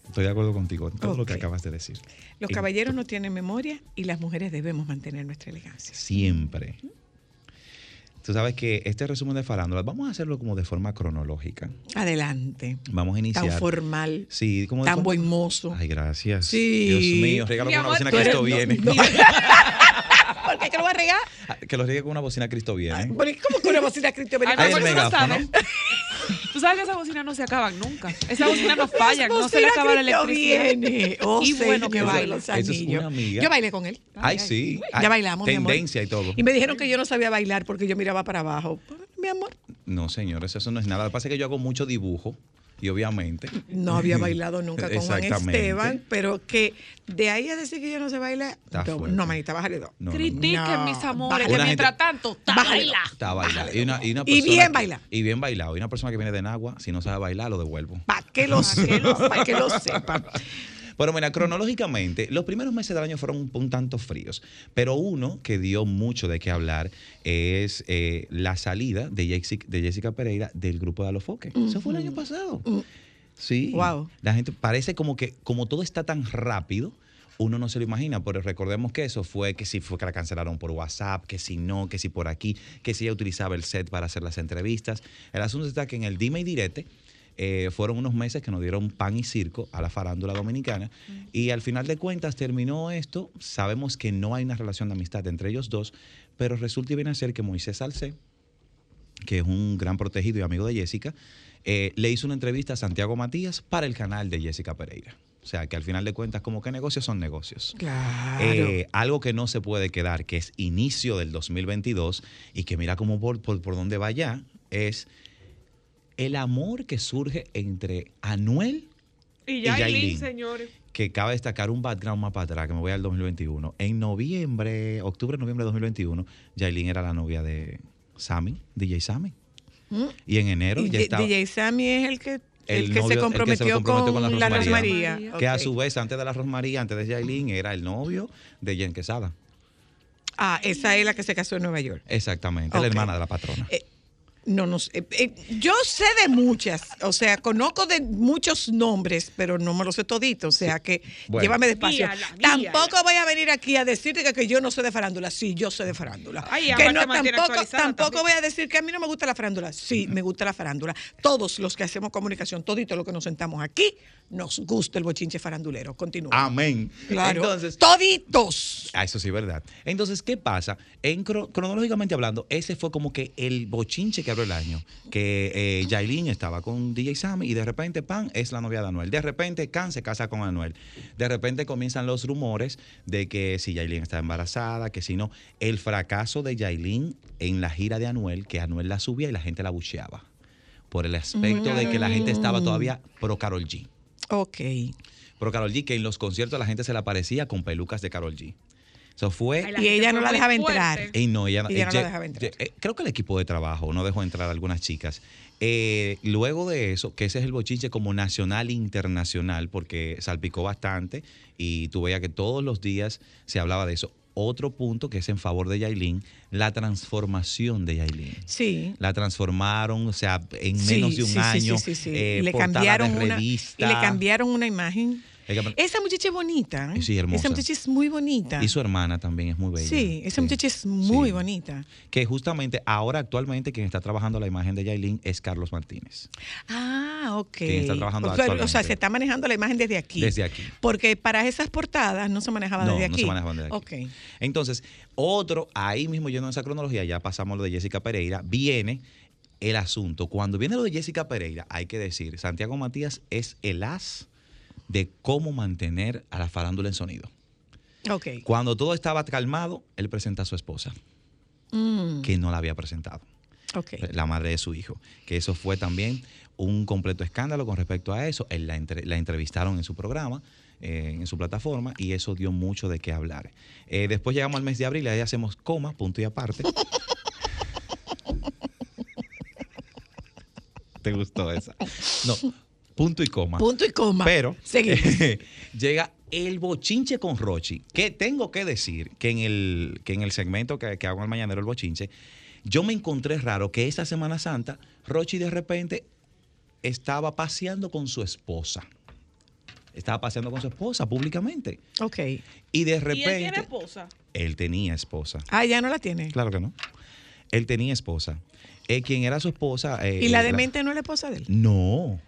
Estoy de acuerdo contigo en todo lo que acabas de decir. Los caballeros no tienen memoria y las mujeres debemos mantener nuestra elegancia. Siempre. Tú sabes que este resumen de farándula, vamos a hacerlo como de forma cronológica. Adelante. Vamos a iniciar. Tan formal, Sí, como tan buen mozo. Ay, gracias. Sí. Dios mío, regalo con una bocina Cristo no, viene. no. ¿Por qué que lo va a regar? Ah, Que lo riegue con una bocina Cristo viene. Pero, ¿Cómo que una bocina Cristo viene? Ay, Ay, el megáfono. Sabes. Tú sabes que esas bocinas no se acaban nunca. Esas bocinas no fallan, no se le acaba la electricidad. viene. Oh, y bueno que baila. los Eso es anillos. una amiga. Yo bailé con él. Ay, sí. Ya bailamos, mi amor. Tendencia y todo. Y me dijeron que yo no sabía bailar porque yo miraba para abajo. Mi amor, No, señores, eso no es nada. Lo que pasa es que yo hago mucho dibujo y obviamente. no había bailado nunca con Juan. Esteban, pero que de ahí a decir que yo no sé bailar, no, no, manita, bájale dos. No, no, no. Critiquen, No, mis amores, que mientras gente- tanto, está baila. Está bailado. Y, una, y, una Y persona bien que- baila. Y bien bailado. Y una persona que viene de Nagua, si no sabe bailar, lo devuelvo. Para que lo sepa, para que lo sepa. Pero mira, cronológicamente, los primeros meses del año fueron un, un tanto fríos, pero uno que dio mucho de qué hablar es eh, la salida de Jessica, de Jessica Pereira del grupo de Alofoque. Eso fue el año pasado. Sí. Wow. La gente parece como que, como todo está tan rápido, uno no se lo imagina, pero recordemos que eso fue que si fue que la cancelaron por WhatsApp, que si no, que si por aquí, que si ella utilizaba el set para hacer las entrevistas. El asunto está que en el dime y direte eh, fueron unos meses que nos dieron pan y circo a la farándula dominicana y al final de cuentas terminó esto. Sabemos que no hay una relación de amistad entre ellos dos, pero resulta y viene a ser que Moisés Salcé, que es un gran protegido y amigo de Jessica, eh, le hizo una entrevista a Santiago Matías para el canal de Jessica Pereira. O sea, que al final de cuentas, como que negocios son negocios. Claro. Eh, algo que no se puede quedar, que es inicio del 2022 y que mira cómo por, por, por dónde va ya, es el amor que surge entre Anuel Y Y Yailin, señores. que cabe destacar un background más para atrás, que me voy al 2021. En noviembre, octubre, noviembre de 2021, Yailin era la novia de Sammy, DJ Sammy. ¿Mm? Y en enero Y ya estaba... DJ Sammy es el que, el El que novio- el se que comprometió, se comprometió con, con la la Rosmaría. Que a su vez, antes de la Rosmaría, antes de Yailin, era el novio de Jen Quesada. Ah, esa es la que se casó en Nueva York. Exactamente, Ok. la hermana de la patrona. Eh, No, no sé. Eh, eh, yo sé de muchas, o sea, conozco de muchos nombres, pero no me los sé toditos, o sea que Bueno. llévame despacio. Guíala, guíala. Tampoco voy a venir aquí a decirte que, que yo no sé de farándula. Sí, yo sé de farándula. Ay, que no, tampoco, tampoco voy a decir que a mí no me gusta la farándula. Sí, me gusta la farándula. Todos los que hacemos comunicación, toditos los que nos sentamos aquí, nos gusta el bochinche farandulero. Continúa. Amén. claro. Entonces, toditos. Ah, eso sí, verdad. Entonces, ¿qué pasa? En cro- cronológicamente hablando, ese fue como que el bochinche que el año. Que eh, Yailin estaba con DJ Sammy y de repente, pan, es la novia de Anuel. De repente, Can se casa con Anuel. De repente comienzan los rumores de que si Yailin está embarazada, que si no. El fracaso de Yailin en la gira de Anuel, que Anuel la subía y la gente la bucheaba. Por el aspecto de que la gente estaba todavía pro Carol G. Ok. Pro Carol G, que en los conciertos la gente se le aparecía con pelucas de Carol G. Eso fue. Y ella no la dejaba fuerte. entrar. Ey, no, ella, no- Ella no la dejaba entrar. eh, creo que el equipo de trabajo no dejó entrar a algunas chicas. Eh, luego de eso, que ese es el bochinche como nacional e internacional, porque salpicó bastante y tú veías que todos los días se hablaba de eso. Otro punto que es en favor de Yailin, la transformación de Yailin. Sí. La transformaron, o sea, en Sí, menos de un sí, sí, año. sí, sí, sí. eh, le cambiaron de una, y le cambiaron una imagen. Esa muchacha es bonita. Sí, hermosa. Esa muchacha es muy bonita. Y su hermana también es muy bella. Sí, esa muchacha es muy Sí. bonita. Que justamente ahora actualmente quien está trabajando la imagen de Yailin es Carlos Martínez. Ah, ok. ¿Quién está trabajando o, sea, o sea, se está manejando la imagen desde aquí. Desde aquí. Porque para esas portadas no se manejaba No, desde no aquí. se manejaban desde aquí. Ok. Entonces, otro, ahí mismo yendo en esa cronología, ya pasamos lo de Jessica Pereira, viene el asunto. Cuando viene lo de Jessica Pereira, hay que decir, Santiago Matías es el as de cómo mantener a la farándula en sonido. Ok. Cuando todo estaba calmado, él presenta a su esposa, Mm, que no la había presentado. ok. la madre de su hijo. Que eso fue también un completo escándalo con respecto a eso. Él la, entre- la entrevistaron en su programa, eh, en su plataforma, y eso dio mucho de qué hablar. Eh, después llegamos al mes de abril, y ahí hacemos coma, punto y aparte. ¿Te gustó esa? No, punto y coma. Punto y coma. Pero Seguimos. llega el bochinche con Rochi, que tengo que decir que en el, que en el segmento que, que hago al mañanero, el bochinche, yo me encontré raro que esta Semana Santa, Rochi de repente estaba paseando con su esposa. Estaba paseando con su esposa públicamente. Ok. Y de ¿Y él repente. tiene esposa? Él tenía esposa. Ah, ya no la tiene. Claro que no. Él tenía esposa. Eh, quien era su esposa. eh, ¿Y la eh, demente no es la esposa de él? No.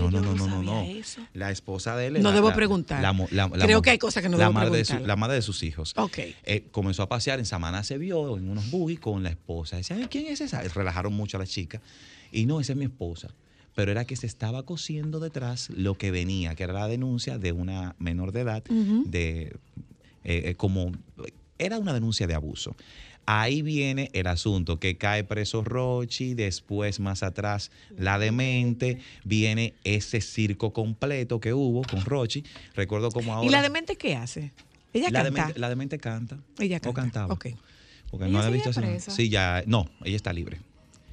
More, No, yo no, no, no, sabía eso. La esposa de él. No la- debo preguntar. la mo- la- la Creo que hay cosas que no la debo madre de su- preguntar. la madre de sus hijos. Ok. Eh, comenzó a pasear en Samana, se vio en unos buggy con la esposa. Decían, "Ay, ¿quién es esa? Relajaron mucho a la chica. Y no, esa es mi esposa. Pero era que se estaba cosiendo detrás lo que venía, que era la denuncia de una menor de edad, de eh, eh, como era una denuncia de abuso. Ahí viene el asunto, que cae preso Rochi, después más atrás la demente, viene ese circo completo que hubo con Rochi. Recuerdo como ahora... ¿Y la demente qué hace? Ella la canta. demente, la demente canta. Ella O canta. cantaba. Ok. Porque ¿Ella no la he visto presa? Sí, ya. No, ella está libre.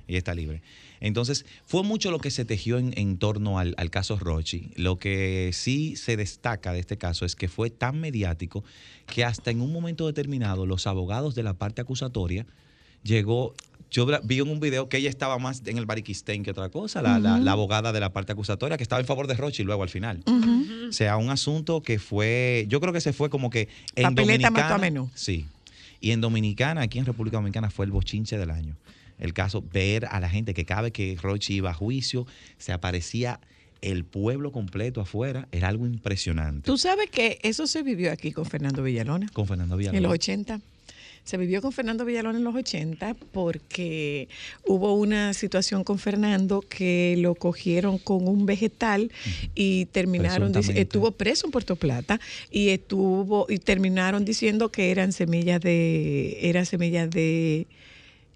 Ella está libre. Entonces, fue mucho lo que se tejió en, en torno al, al caso Rochi. Lo que sí se destaca de este caso es que fue tan mediático que hasta en un momento determinado los abogados de la parte acusatoria llegó. Yo vi en un video que ella estaba más en el bariquistén que otra cosa, la, la- la abogada de la parte acusatoria, que estaba en favor de Rochi luego al final. O sea, un asunto que fue, yo creo que se fue como que en Papeleta mató a Dominicana- menú. Sí. Y en Dominicana, aquí en República Dominicana, fue el bochinche del año. El caso, ver a la gente que cada vez que Rochi iba a juicio, se aparecía el pueblo completo afuera, era algo impresionante. Tú sabes que eso se vivió aquí con Fernando Villalona. Con Fernando Villalobos. En los 80. Se vivió con Fernando Villalón en los 80 porque hubo una situación con Fernando que lo cogieron con un vegetal y terminaron, estuvo preso en Puerto Plata y estuvo y terminaron diciendo que eran semillas de, eran semillas de,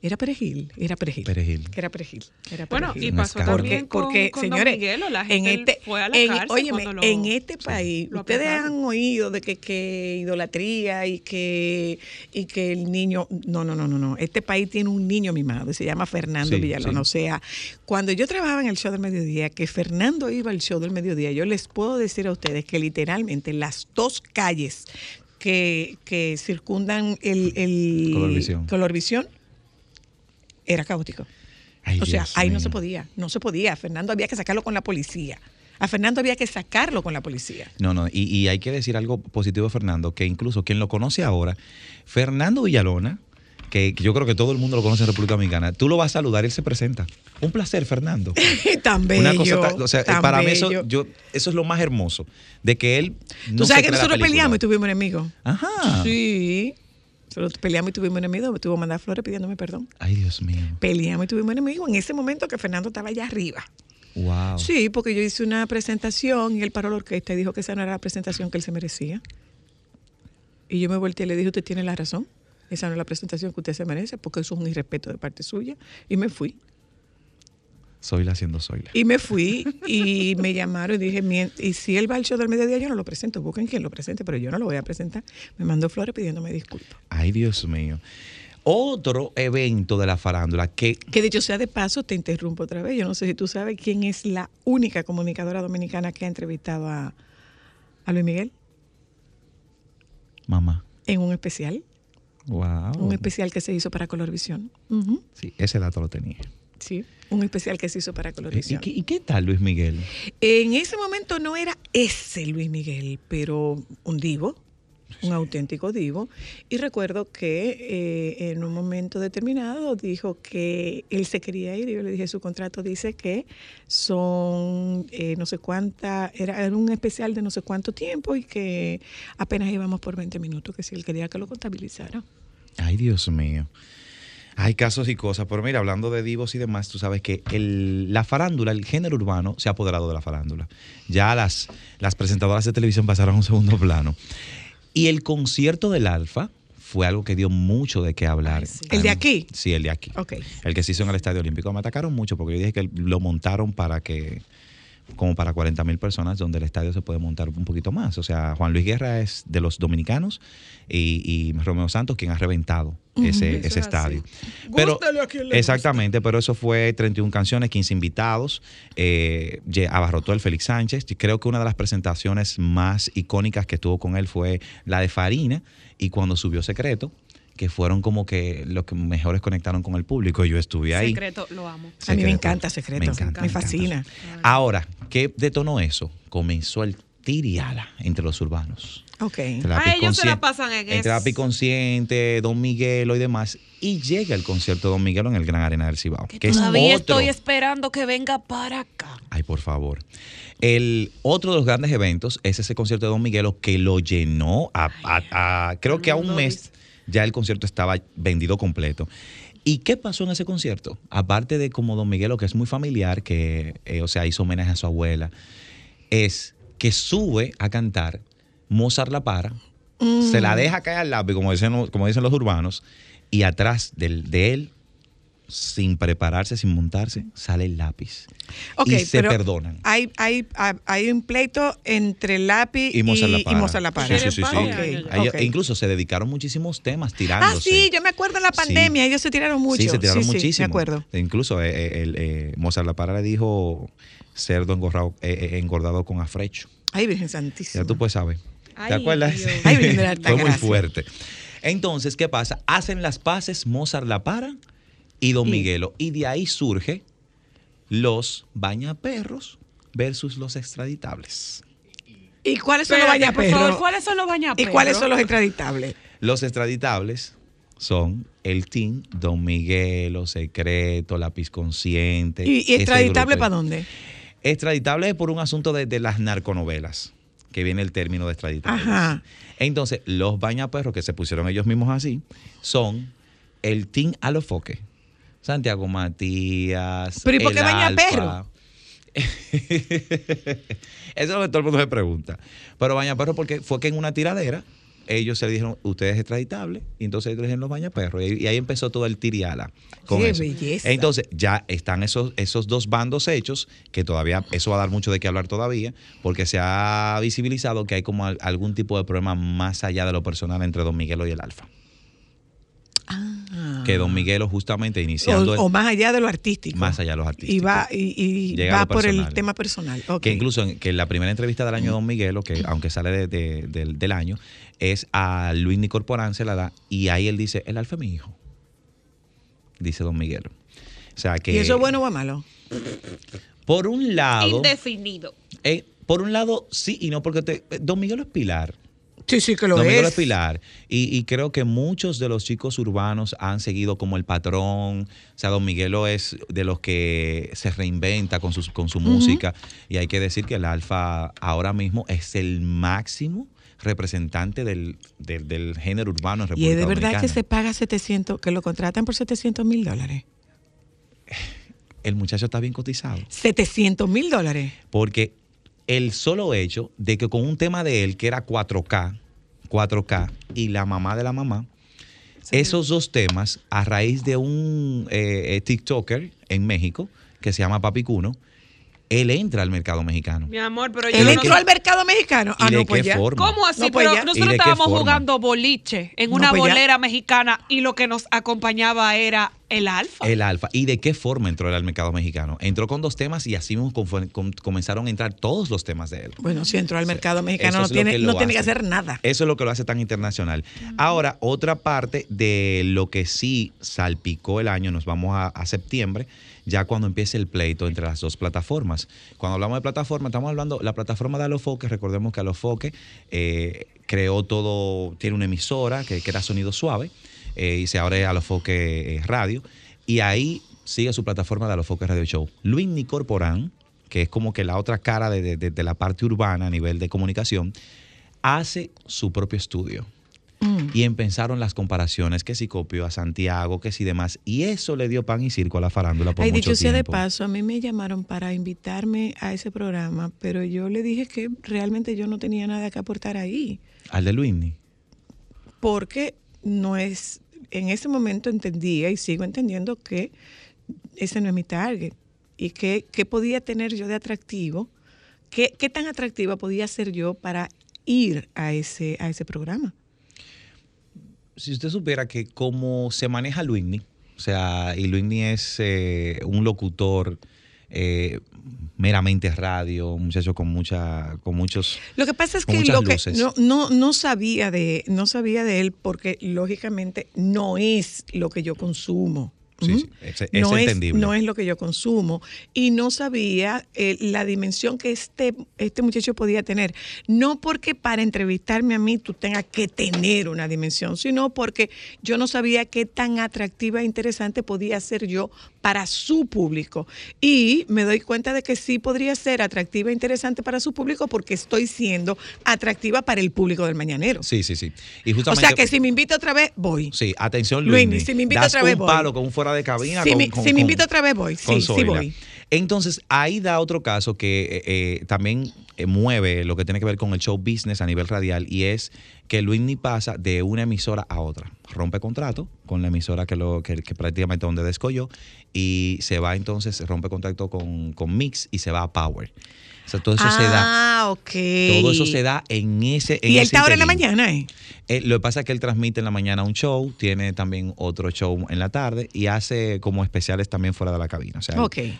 era perejil, era perejil. Perejil. Era perejil. Era Bueno, perejil. y Un pasó también con, porque, con Don señores, Miguelo, la en gente este, fue a la en, cárcel óyeme, cuando lo- en este país, ustedes han oído de que, que idolatría y que, y que el niño, no, no, no, no, no, este país tiene un niño mimado y se llama Fernando Sí, Villalón. sí. O sea, cuando yo trabajaba en el show del mediodía, que Fernando iba al show del mediodía, yo les puedo decir a ustedes que literalmente las dos calles que, que circundan el, el Colorvisión. Colorvisión, era caótico. Ay, O sea, Dios ahí no se podía, no se podía. A Fernando había que sacarlo con la policía. A Fernando había que sacarlo con la policía. No, no, y, y hay que decir algo positivo de Fernando, que incluso quien lo conoce ahora, Fernando Villalona, que, yo creo que todo el mundo lo conoce en República Dominicana, tú lo vas a saludar, él se presenta. Un placer, Fernando. tan bello. Una cosa, tan- o sea, tan para mí eso, yo, eso es lo más hermoso, de que él no Tú se sabes que nosotros peleamos y tuvimos enemigos. Ajá. Sí. Peleamos y tuvimos enemigos. Me tuvo que mandar flores pidiéndome perdón. Ay, Dios mío. Peleamos y tuvimos enemigos en ese momento que Fernando estaba allá arriba. Wow. Sí, porque yo hice una presentación y él paró la orquesta y dijo que esa no era la presentación que él se merecía. Y yo me volteé y le dije, usted tiene la razón. Esa no es la presentación que usted se merece porque eso es un irrespeto de parte suya. Y me fui. Zoila siendo Zoila. Y me fui y me llamaron y dije, "Mien- y si él va al show del mediodía, yo no lo presento. Busquen quien lo presente, pero yo no lo voy a presentar. Me mandó flores pidiéndome disculpas. Ay, Dios mío. Otro evento de la farándula que Que dicho sea de paso, te interrumpo otra vez. Yo no sé si tú sabes quién es la única comunicadora dominicana que ha entrevistado a, a Luis Miguel mamá. en un especial. Wow. Un especial que se hizo para Colorvisión. Ujú, Sí, ese dato lo tenía. Sí, un especial que se hizo para ¿Y, Colorvisión. qué, y qué tal Luis Miguel? En ese momento no era ese Luis Miguel, pero un divo, un auténtico divo. Y recuerdo que eh, en un momento determinado dijo que él se quería ir y yo le dije, su contrato dice que son eh, no sé cuánta, era, era un especial de no sé cuánto tiempo y que apenas íbamos por 20 minutos, que si él quería que lo contabilizara. Ay, Dios mío. Hay casos y cosas, pero mira, hablando de divos y demás, tú sabes que el- la farándula, el género urbano, se ha apoderado de la farándula. Ya las, las presentadoras de televisión pasaron a un segundo plano. Y el concierto del Alfa fue algo que dio mucho de qué hablar. ¿El de aquí? Sí, el de aquí. Ok. El que se hizo en el Estadio Olímpico. Me atacaron mucho porque yo dije que lo montaron para que como para 40 mil personas, donde el estadio se puede montar un poquito más. O sea, Juan Luis Guerra es de los dominicanos y, y Romeo Santos quien ha reventado ese, ese es estadio. Pero, exactamente, pero eso fue 31 canciones, 15 invitados, eh, abarrotó el Félix Sánchez. Y creo que una de las presentaciones más icónicas que tuvo con él fue la de Farina y cuando subió Secreto, que fueron como que los que mejores conectaron con el público. Yo estuve ahí. Secreto, lo amo. A mí me encanta Secreto, Me encanta, me me fascina. Ahora, ¿qué detonó eso? Comenzó el tiriala entre los urbanos. Ok. A ellos se la pasan en eso. Pi Consciente, Don Miguelo y demás. Y llega el concierto de Don Miguelo en el Gran Arena del Cibao. Que es Todavía otro. estoy esperando que venga para acá. Ay, por favor. El otro de los grandes eventos es ese concierto de Don Miguelo que lo llenó a, a- a- creo que a un mes ya el concierto estaba vendido completo. ¿Y qué pasó en ese concierto? Aparte de como Don Miguelo, que es muy familiar, que, eh, o sea, hizo homenaje a su abuela, es que sube a cantar Mozart La Para, se la deja caer al lápiz, como dicen, los- como dicen los urbanos, y atrás del, de él, sin prepararse, sin montarse, sale el lápiz. Ok, y se pero perdonan. Hay, hay, hay- un pleito entre Lápiz Y Mozart La Para. y Mozart La Para. Sí, sí, sí, incluso se dedicaron muchísimos temas Ah, tirándose. sí, yo me acuerdo en la pandemia, ellos se tiraron mucho. Sí, se tiraron Sí, sí, muchísimo. me acuerdo. Incluso eh, eh, el, eh, Mozart La Para le dijo cerdo engordado, eh, eh, engordado con afrecho. Ay, Virgen Santísima. Ya tú puedes saber. Ay, ¿Te acuerdas? Ay, Virgen de la Fue muy fuerte. Entonces, ¿qué pasa? Hacen las paces Mozart La Para y Don Sí. Miguelo. Y de ahí surge los bañaperros versus los extraditables. ¿Y cuáles son los por favor, bañaperros? ¿cuáles son los ¿Y bañaperros? cuáles son los extraditables? Los extraditables son el team Don Miguelo, Secreto, Lápiz Consciente. ¿Y, y extraditable para dónde? Extraditable es por un asunto de, de las narconovelas, que viene el término de extraditable. Ajá. Entonces, los bañaperros que se pusieron ellos mismos así son el team Alofoque. Santiago Matías. ¿Pero y por qué bañaperro? Alfa. Eso es lo que todo el mundo se pregunta. Pero bañaperro porque fue que en una tiradera ellos se le dijeron, usted es extraditable, y entonces ellos le dijeron los bañaperros. Y, y ahí empezó todo el tiriala con ¡Qué eso. belleza! Entonces, ya están esos, esos dos bandos hechos, que todavía, eso va a dar mucho de qué hablar todavía, porque se ha visibilizado que hay como al- algún tipo de problema más allá de lo personal entre Don Miguelo y el Alfa. Que Don Miguelo justamente iniciando... O, el- o más allá de lo artístico. más allá de los artistas. Y va, y, va por el tema personal. Ok. Que incluso en, que en la primera entrevista del año de Don Miguelo, que aunque sale de- de- del, del año, es a Luis Nicorporán, se la da, y ahí él dice, el alfa es mi hijo. Dice Don Miguelo. O sea que... ¿Y eso es bueno o es malo? Por un lado... Indefinido. eh, por un lado, sí y no, porque te- Don Miguelo es pilar. Sí, sí que lo Don Miguelo es. pilar. Y, y creo que muchos de los chicos urbanos han seguido como el patrón. O sea, Don Miguelo es de los que se reinventa con, sus, con su música. Y hay que decir que el Alfa ahora mismo es el máximo representante del, del- del género urbano en Y República es de verdad que se paga 700, que lo contratan por 700 mil dólares. El muchacho está bien cotizado. 700 mil dólares. Porque el solo hecho de que con un tema de él que era 4K, 4K y la mamá de la mamá, esos dos temas a raíz de un eh, TikToker en México que se llama Papicuno, él entra al mercado mexicano. Mi amor, pero Él yo no entró al mercado mexicano. ¿Y Ah, de no, pues qué ya. forma? ¿Cómo así? No, pues pero ya. ¿Y nosotros estábamos jugando boliche en No, una pues ya. bolera mexicana y lo que nos acompañaba era el alfa. El alfa. ¿Y de qué forma entró al mercado mexicano? Entró con dos temas y así mismo comenzaron a entrar todos los temas de él. Bueno, si entró al mercado mexicano, no tiene, que no lo tiene que hace. hacer nada. Eso es lo que lo hace tan internacional. Ahora, otra parte de lo que sí salpicó el año, nos vamos a, a septiembre, ya cuando empiece el pleito entre las dos plataformas. Cuando hablamos de plataforma, estamos hablando la plataforma de Alofoque, recordemos que Alofoque eh, creó todo, tiene una emisora que, que era sonido suave, eh, y se abre Alofoque eh, Radio, y ahí sigue su plataforma de Alofoque Radio Show. Luis Nicorporán, que es como que la otra cara de- de- la parte urbana a nivel de comunicación, hace su propio estudio. Mm. Y empezaron las comparaciones, que si copió a Santiago, que si demás. Y eso le dio pan y circo a la farándula por Ay, mucho dicho sea de paso, a mí me llamaron para invitarme a ese programa, pero yo le dije que realmente yo no tenía nada que aportar ahí, Al de Luini. porque no es, en ese momento entendía y sigo entendiendo que ese no es mi target. ¿Y qué, qué podía tener yo de atractivo? ¿Qué, qué tan atractiva podía ser yo para ir a ese, a ese programa? Si usted supiera que como se maneja Luini, o sea, y Luini es eh, un locutor eh, meramente radio, un muchacho con mucha, con muchos Lo que pasa es que lo que no, no, no sabía de no sabía de él porque lógicamente no es lo que yo consumo. Sí, sí, es- es no entendible. no es lo que yo consumo y no sabía eh, la dimensión que este este muchacho podía tener no porque para entrevistarme a mí tú tengas que tener una dimensión sino porque yo no sabía qué tan atractiva e interesante podía ser yo para su público y me doy cuenta de que sí podría ser atractiva e interesante para su público porque estoy siendo atractiva para el público del mañanero Sí, sí, sí. Y o sea que si me invita otra vez voy Sí, atención, Luini. si me invita otra vez, voy. palo con un fuera de cabina. Si con- me- con- si me invita otra vez, voy. Sí, con sí Zoila. voy. Entonces, ahí da otro caso que eh, eh, también eh, mueve lo que tiene que ver con el show business a nivel radial y es que Luini pasa de una emisora a otra. Rompe contrato con la emisora que, lo, que, que prácticamente donde descolló y se va entonces, rompe contacto con, con Mix y se va a Power. O sea, todo eso se da. Ah, ok. Todo eso se da en ese. En Y él está ahora en la mañana, ¿eh? Eh, lo que pasa es que él transmite en la mañana un show, tiene también otro show en la tarde y hace como especiales también fuera de la cabina. O sea,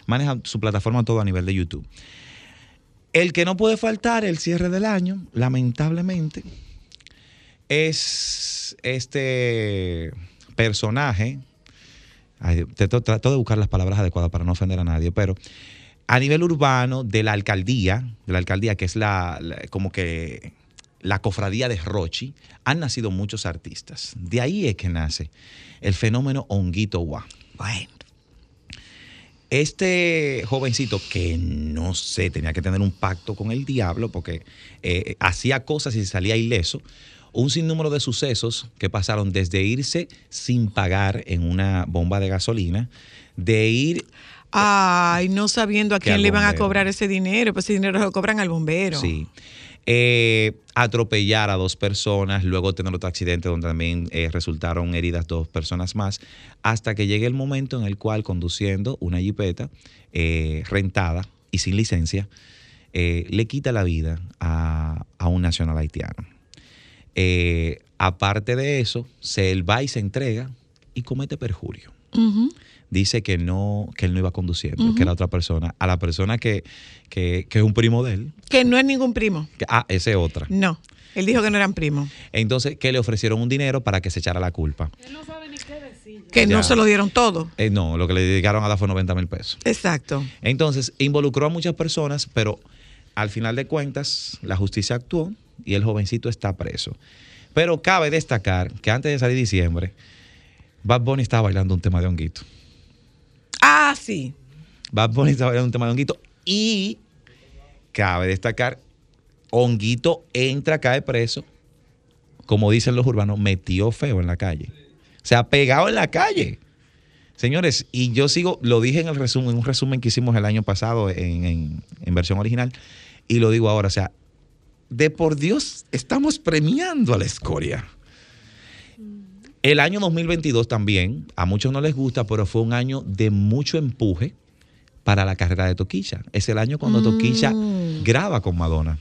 maneja su plataforma todo a nivel de YouTube. El que no puede faltar el cierre del año, lamentablemente, es este personaje. Ay, te- trato de buscar las palabras adecuadas para no ofender a nadie, pero a nivel urbano de la alcaldía, de la alcaldía que es la, la- como que la cofradía de Rochi, han nacido muchos artistas. De ahí es que nace el fenómeno Honguito Guá. Bueno. Este jovencito que no sé, tenía que tener un pacto con el diablo porque eh, hacía cosas y salía ileso. Un sinnúmero de sucesos que pasaron desde irse sin pagar en una bomba de gasolina, de ir Ay, no sabiendo a quién le iban a cobrar ese dinero, pues ese dinero lo cobran al bombero. Sí. Eh, atropellar a dos personas, luego tener otro accidente donde también eh, resultaron heridas dos personas más, hasta que llegue el momento en el cual conduciendo una jipeta eh, rentada y sin licencia, eh, le quita la vida a, a un nacional haitiano. Eh, aparte de eso, se él va y se entrega y comete perjurio Ujú. Dice que no, que él no iba conduciendo, que era otra persona, a la persona que, que, que es un primo de él, Que no es ningún primo. que, ah, esa es otra. No. Él dijo que no eran primos. Entonces, que le ofrecieron un dinero para que se echara la culpa. Que no Ya. se lo dieron todo. Eh, no, lo que le dedicaron a dar fue 90 mil pesos. Exacto. Entonces, involucró a muchas personas, pero al final de cuentas, la justicia actuó y el jovencito está preso. Pero cabe destacar que antes de salir diciembre, Bad Bunny estaba bailando un tema de honguito. Ah, sí. Bad Bunny estaba bailando un tema de honguito y cabe destacar, honguito entra, cae preso, como dicen los urbanos, metió feo en la calle. Se ha pegado en la calle. Señores, y yo sigo, lo dije en el resumen, en un resumen que hicimos el año pasado en, en- en versión original, y lo digo ahora, o sea, de por Dios, estamos premiando a la escoria. El año 2022 también, a muchos no les gusta, pero fue un año de mucho empuje para la carrera de Toquilla. Es el año cuando Toquilla Mm. graba con Madonna.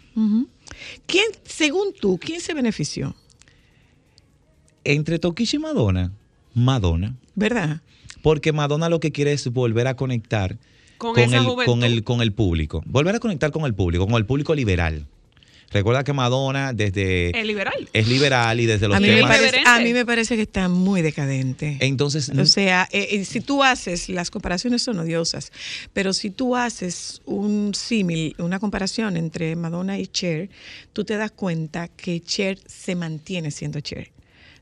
¿Quién, según tú, quién se benefició? Entre Toquilla y Madonna, Madonna. ¿Verdad? Porque Madonna lo que quiere es volver a conectar Con con, esa el, juventud. con, el, con el público. Volver a conectar con el público, con el público liberal. Recuerda que Madonna desde Es liberal. es liberal y desde los A mí, me parece, a mí me parece que está muy decadente. Entonces, O sea, eh, eh, si tú haces, las comparaciones son odiosas, pero si tú haces un símil, una comparación entre Madonna y Cher, tú te das cuenta que Cher se mantiene siendo Cher.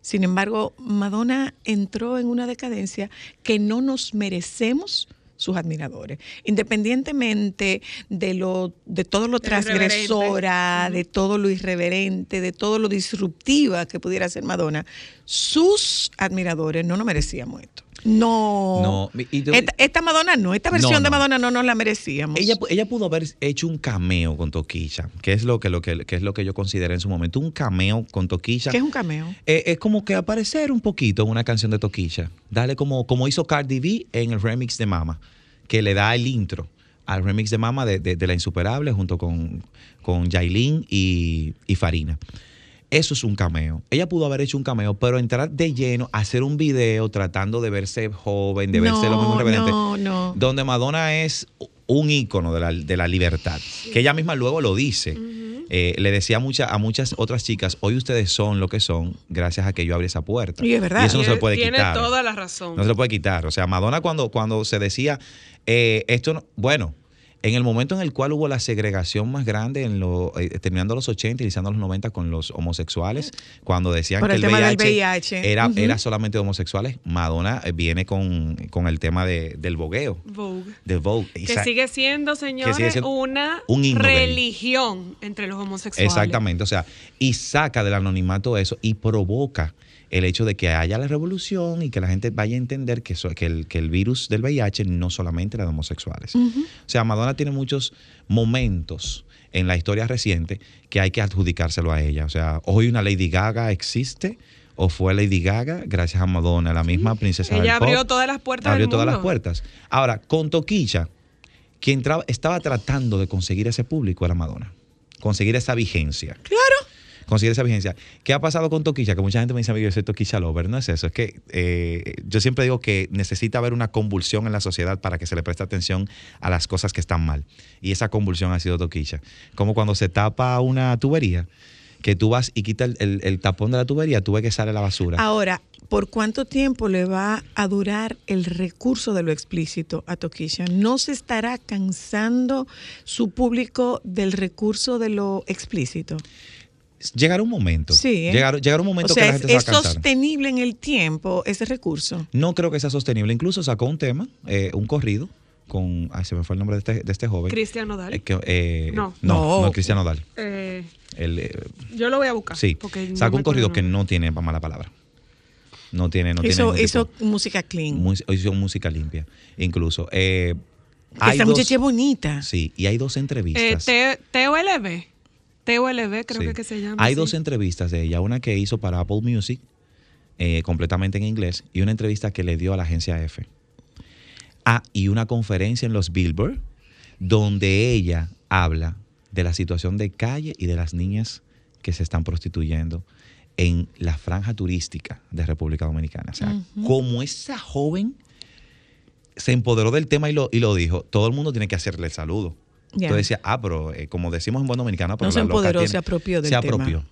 Sin embargo, Madonna entró en una decadencia que no nos merecemos sus admiradores, independientemente de lo de todo lo irreverente. transgresora, de todo lo irreverente, de todo lo disruptiva que pudiera ser Madonna, sus admiradores no nos merecíamos esto. No. No, y esta, esta Madonna no, esta versión No, de. Madonna no nos la merecíamos. Ella, ella pudo haber hecho un cameo con Toquilla, que es lo que, lo que, que es lo que yo consideré en su momento. Un cameo con Toquilla. ¿Qué es un cameo? Eh, es como que aparecer un poquito en una canción de Toquilla. Dale como, como hizo Cardi B en el remix de Mama, que le da el intro al remix de Mama de, de- de La Insuperable junto con, con Yailin y, y Farina. Eso es un cameo. Ella pudo haber hecho un cameo, pero entrar de lleno, hacer un video tratando de verse joven, de verse lo mismo reverente no, no. donde Madonna es un ícono de la, de la libertad, que ella misma luego lo dice. Eh, le decía a, mucha- a muchas otras chicas, hoy ustedes son lo que son gracias a que yo abrí esa puerta. Y es verdad. eso no se le puede Tiene quitar. toda la razón. No se le puede quitar. O sea, Madonna cuando, cuando se decía, eh, esto no, bueno, en el momento en el cual hubo la segregación más grande, en lo, eh, terminando los 80, iniciando los 90 con los homosexuales, cuando decían Por que el el, VIH, VIH. Era, solamente de homosexuales, Madonna eh, viene con, con el tema de- del bogueo, Vogue. Vogue. Y Que sigue siendo, señores, sigue siendo una un religión entre los homosexuales. Exactamente, o sea, y saca del anonimato eso y provoca el hecho de que haya la revolución y que la gente vaya a entender que, el, que el virus del VIH no solamente era de homosexuales. O sea, Madonna tiene muchos momentos en la historia reciente que hay que adjudicárselo a ella. O sea, hoy una Lady Gaga existe o fue Lady Gaga gracias a Madonna, la misma princesa Ella del pop. abrió todas las puertas Abrió del todas las puertas. Ahora, con Toquilla, quien estaba tratando de conseguir ese público era Madonna. Conseguir esa vigencia. Claro. Conseguir esa vigencia. ¿Qué ha pasado con Toquilla? Que mucha gente me dice, "Amigo, yo soy Lover. No es eso. Es que eh, yo siempre digo que necesita haber una convulsión en la sociedad para que se le preste atención a las cosas que están mal. Y esa convulsión ha sido Toquilla. Como cuando se tapa una tubería, que tú vas y quitas el, el- el tapón de la tubería, tú ves que sale la basura. Ahora, ¿por cuánto tiempo le va a durar el recurso de lo explícito a Toquilla? ¿No se estará cansando su público del recurso de lo explícito? Llegará un momento. Sí. ¿eh? Llegará, llegará un momento o sea, que la es, gente se va a es cansar. sostenible en el tiempo ese recurso. No creo que sea sostenible. Incluso sacó un tema, eh, un corrido, con. Ay, se me fue el nombre de este, de este joven. Cristian Nodal. Eh, que, eh, No. no. No. No, Cristiano Dal. Eh, yo lo voy a buscar. Sí. no Sacó un corrido que no tiene mala palabra. No tiene, no hizo, tiene. hizo música clean. ningún tipo- mu- hizo música limpia. Incluso. Eh, Esa dos- muchacha es bonita. Sí, y hay dos Eh, entrevistas. T- TOLB. TOLB creo Sí. que, que se llama. Hay dos entrevistas de ella, una que hizo para Apple Music, eh, completamente en inglés, y una entrevista que le dio a la agencia F. Ah, y una conferencia en los Billboard, donde ella habla de la situación de calle y de las niñas que se están prostituyendo en la franja turística de República Dominicana. O sea, como esa joven se empoderó del tema y lo, y lo dijo, todo el mundo tiene que hacerle el saludo. Entonces decía, ah, pero eh, como decimos en buen dominicano, pero No se empoderó, tiene- se apropió del Se tema. apropió.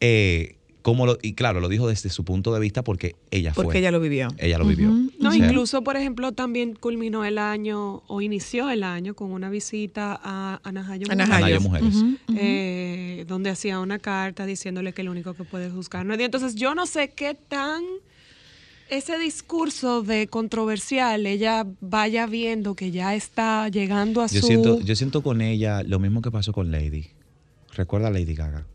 Eh, como lo, y claro, lo dijo desde su punto de vista porque ella fue. Porque ella lo vivió. Ella lo vivió. No, O sea, incluso, por ejemplo, también culminó el año o inició el año con una visita a Anajayo Anajayo. Mujeres, Mujeres. Ujú, ujú. eh, donde hacía una carta diciéndole que el único que puede juzgar no es Dios. Entonces, yo no sé qué tan ese discurso de controversial ella vaya viendo que ya está llegando a yo, su... siento, yo siento con ella lo mismo que pasó con Lady. Recuerda a Lady Gaga.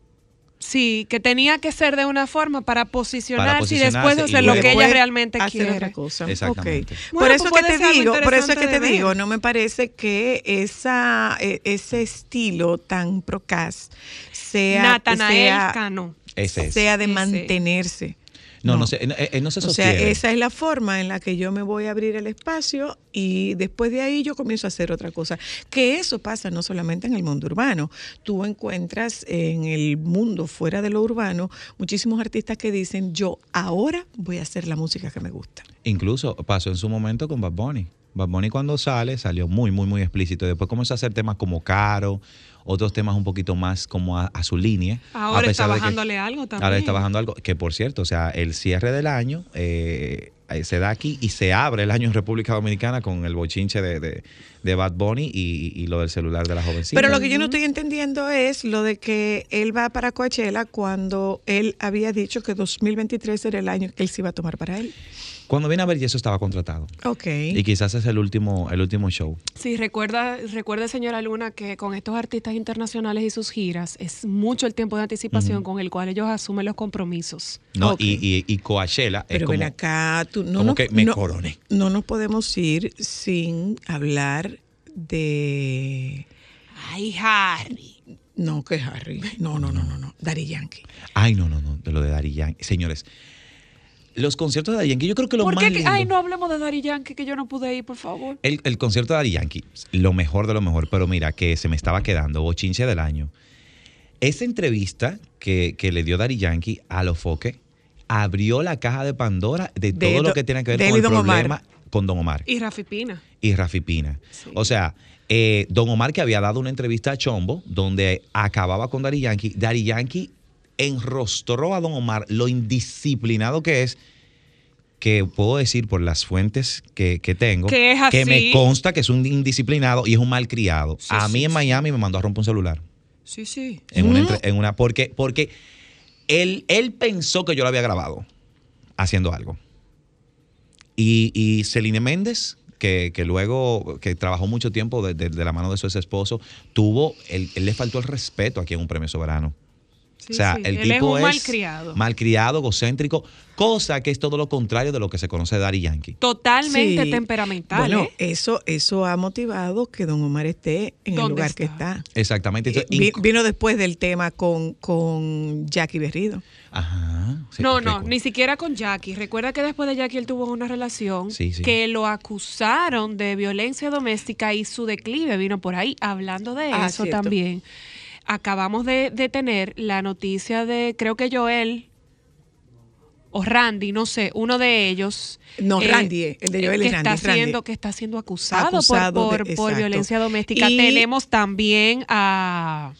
Sí, que tenía que ser de una forma para posicionarse, y después y hacer lo que ella realmente hacer quiere. otra cosa. Exactamente. Bueno, por eso pues que puede te digo, por eso es que te digo, no me parece que esa eh, ese estilo tan procas sea Natanael sea, Cano. Ese es. sea de Ese. mantenerse. No, no, se, eh, eh, no se O sea, sostiene. esa es la forma en la que yo me voy a abrir el espacio y después de ahí yo comienzo a hacer otra cosa. Que eso pasa no solamente en el mundo urbano. Tú encuentras en el mundo fuera de lo urbano muchísimos artistas que dicen, yo ahora voy a hacer la música que me gusta. Incluso pasó en su momento con Bad Bunny. Bad Bunny cuando sale salió muy, muy, muy explícito. Después comenzó a hacer temas como Caro, otros temas un poquito más como a, a su línea. a Ahora está pesar de que- bajándole algo también. Ahora está bajando algo. Que por cierto, o sea, el cierre del año eh, eh, se da aquí y se abre el año en República Dominicana con el bochinche de, de- de Bad Bunny y, y lo del celular de la jovencita. Pero lo que yo no estoy entendiendo es lo de que él va para Coachella cuando él había dicho que 2023 era el año que él se iba a tomar para él. Cuando viene a ver, ya eso estaba contratado. Ok. Y quizás es el último, el último show. Sí, recuerda, recuerde, señora Luna, que con estos artistas internacionales y sus giras es mucho el tiempo de anticipación con el cual ellos asumen los compromisos. ¿no? Ok. Y, y, y Coachella es Pero como, ven acá, tú, no, como nos- que me no- coroné. no nos podemos ir sin hablar de... Ay, Harry. No, que Harry. No, no, no, no, no. Daddy Yankee. Ay, no, no, no, de lo de Daddy Yankee. Señores, los conciertos de Daddy Yankee, yo creo que lo ¿Por más qué? lindo- Ay, no hablemos de Daddy Yankee, que yo no pude ir, por favor. El, el concierto de Daddy Yankee, lo mejor de lo mejor, pero mira, que se me estaba quedando, bochinche del año. Esa entrevista que, que le dio Daddy Yankee a los foques abrió la caja de Pandora de todo De lo Do- que tiene que ver con el Don Omar. problema con Don Omar Y Rafi Pina. y Rafi Pina. O sea, eh, Don Omar que había dado una entrevista a Chombo donde acababa con Daddy Yankee, Daddy Yankee enrostró a Don Omar lo indisciplinado que es, que puedo decir por las fuentes que, que tengo, Que es así. me consta que es un indisciplinado y es un malcriado. Sí, a sí, mí en sí. Miami me mandó a romper un celular. Sí, sí. En una, entre- en una porque, porque él, él pensó que yo lo había grabado haciendo algo. Y, y Celine Méndez, que, que luego, que trabajó mucho tiempo de, de- de la mano de su ex esposo, tuvo, él, él le faltó el respeto aquí en un premio soberano. Sí, o sea, sí. el Él tipo es un es malcriado. malcriado, egocéntrico, cosa que es todo lo contrario de lo que se conoce de Daddy Yankee. Totalmente Sí. temperamental. Bueno, ¿eh? eso, eso ha motivado que Don Omar esté en el ¿Dónde lugar que está? Exactamente. Eh, vi- vino después del tema con, con Jackie Berrido. Ajá. sí, no, no, ni siquiera con Jackie. Recuerda que después de Jackie él tuvo una relación Sí, sí. que lo acusaron de violencia doméstica y su declive vino por ahí. Hablando de Ah, eso cierto. también, acabamos de, de tener la noticia de, creo que Joel o Randy, no sé, uno de ellos. No, Randy, eh, el de Joel que es Randy, está Randy. siendo, que está siendo acusado, por- Acusado por, de- por exacto. violencia doméstica. Y- Tenemos también a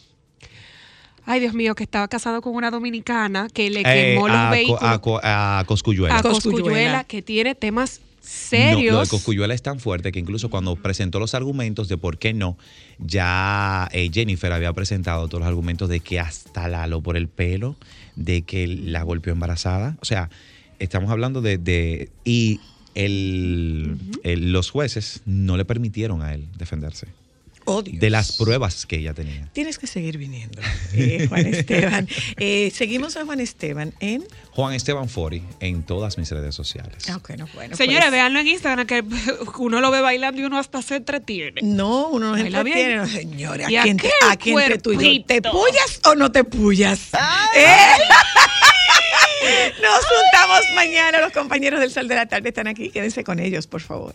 Ay, Dios mío, que estaba casado con una dominicana que le Eh, quemó los a, vehículos a, a Cosculluela. a Coscuyuela, Cosculluela. que tiene temas No, serios. lo de Cosculluela es tan fuerte que incluso cuando presentó los argumentos de por qué no, ya eh, Jennifer había presentado todos los argumentos de que hasta Lalo por el pelo, de que la golpeó embarazada. O sea, estamos hablando de... de- y el, el- los jueces no le permitieron a él defenderse Oh, de las pruebas que ella tenía. Tienes que seguir viniendo, eh, Juan Esteban. Eh, seguimos a Juan Esteban en... Juan Esteban Fori en todas mis redes sociales. Ah, ok, no, bueno, Señores, pues, véanlo en Instagram, que uno lo ve bailando y uno hasta se entretiene. No, uno no se entretiene. no, Señores, Y ¿a quién, a quién te tú y yo? ¿Te pullas o no te pullas? ¿Eh? Nos juntamos mañana. Los compañeros del Sol de la Tarde están aquí. Quédense con ellos, por favor.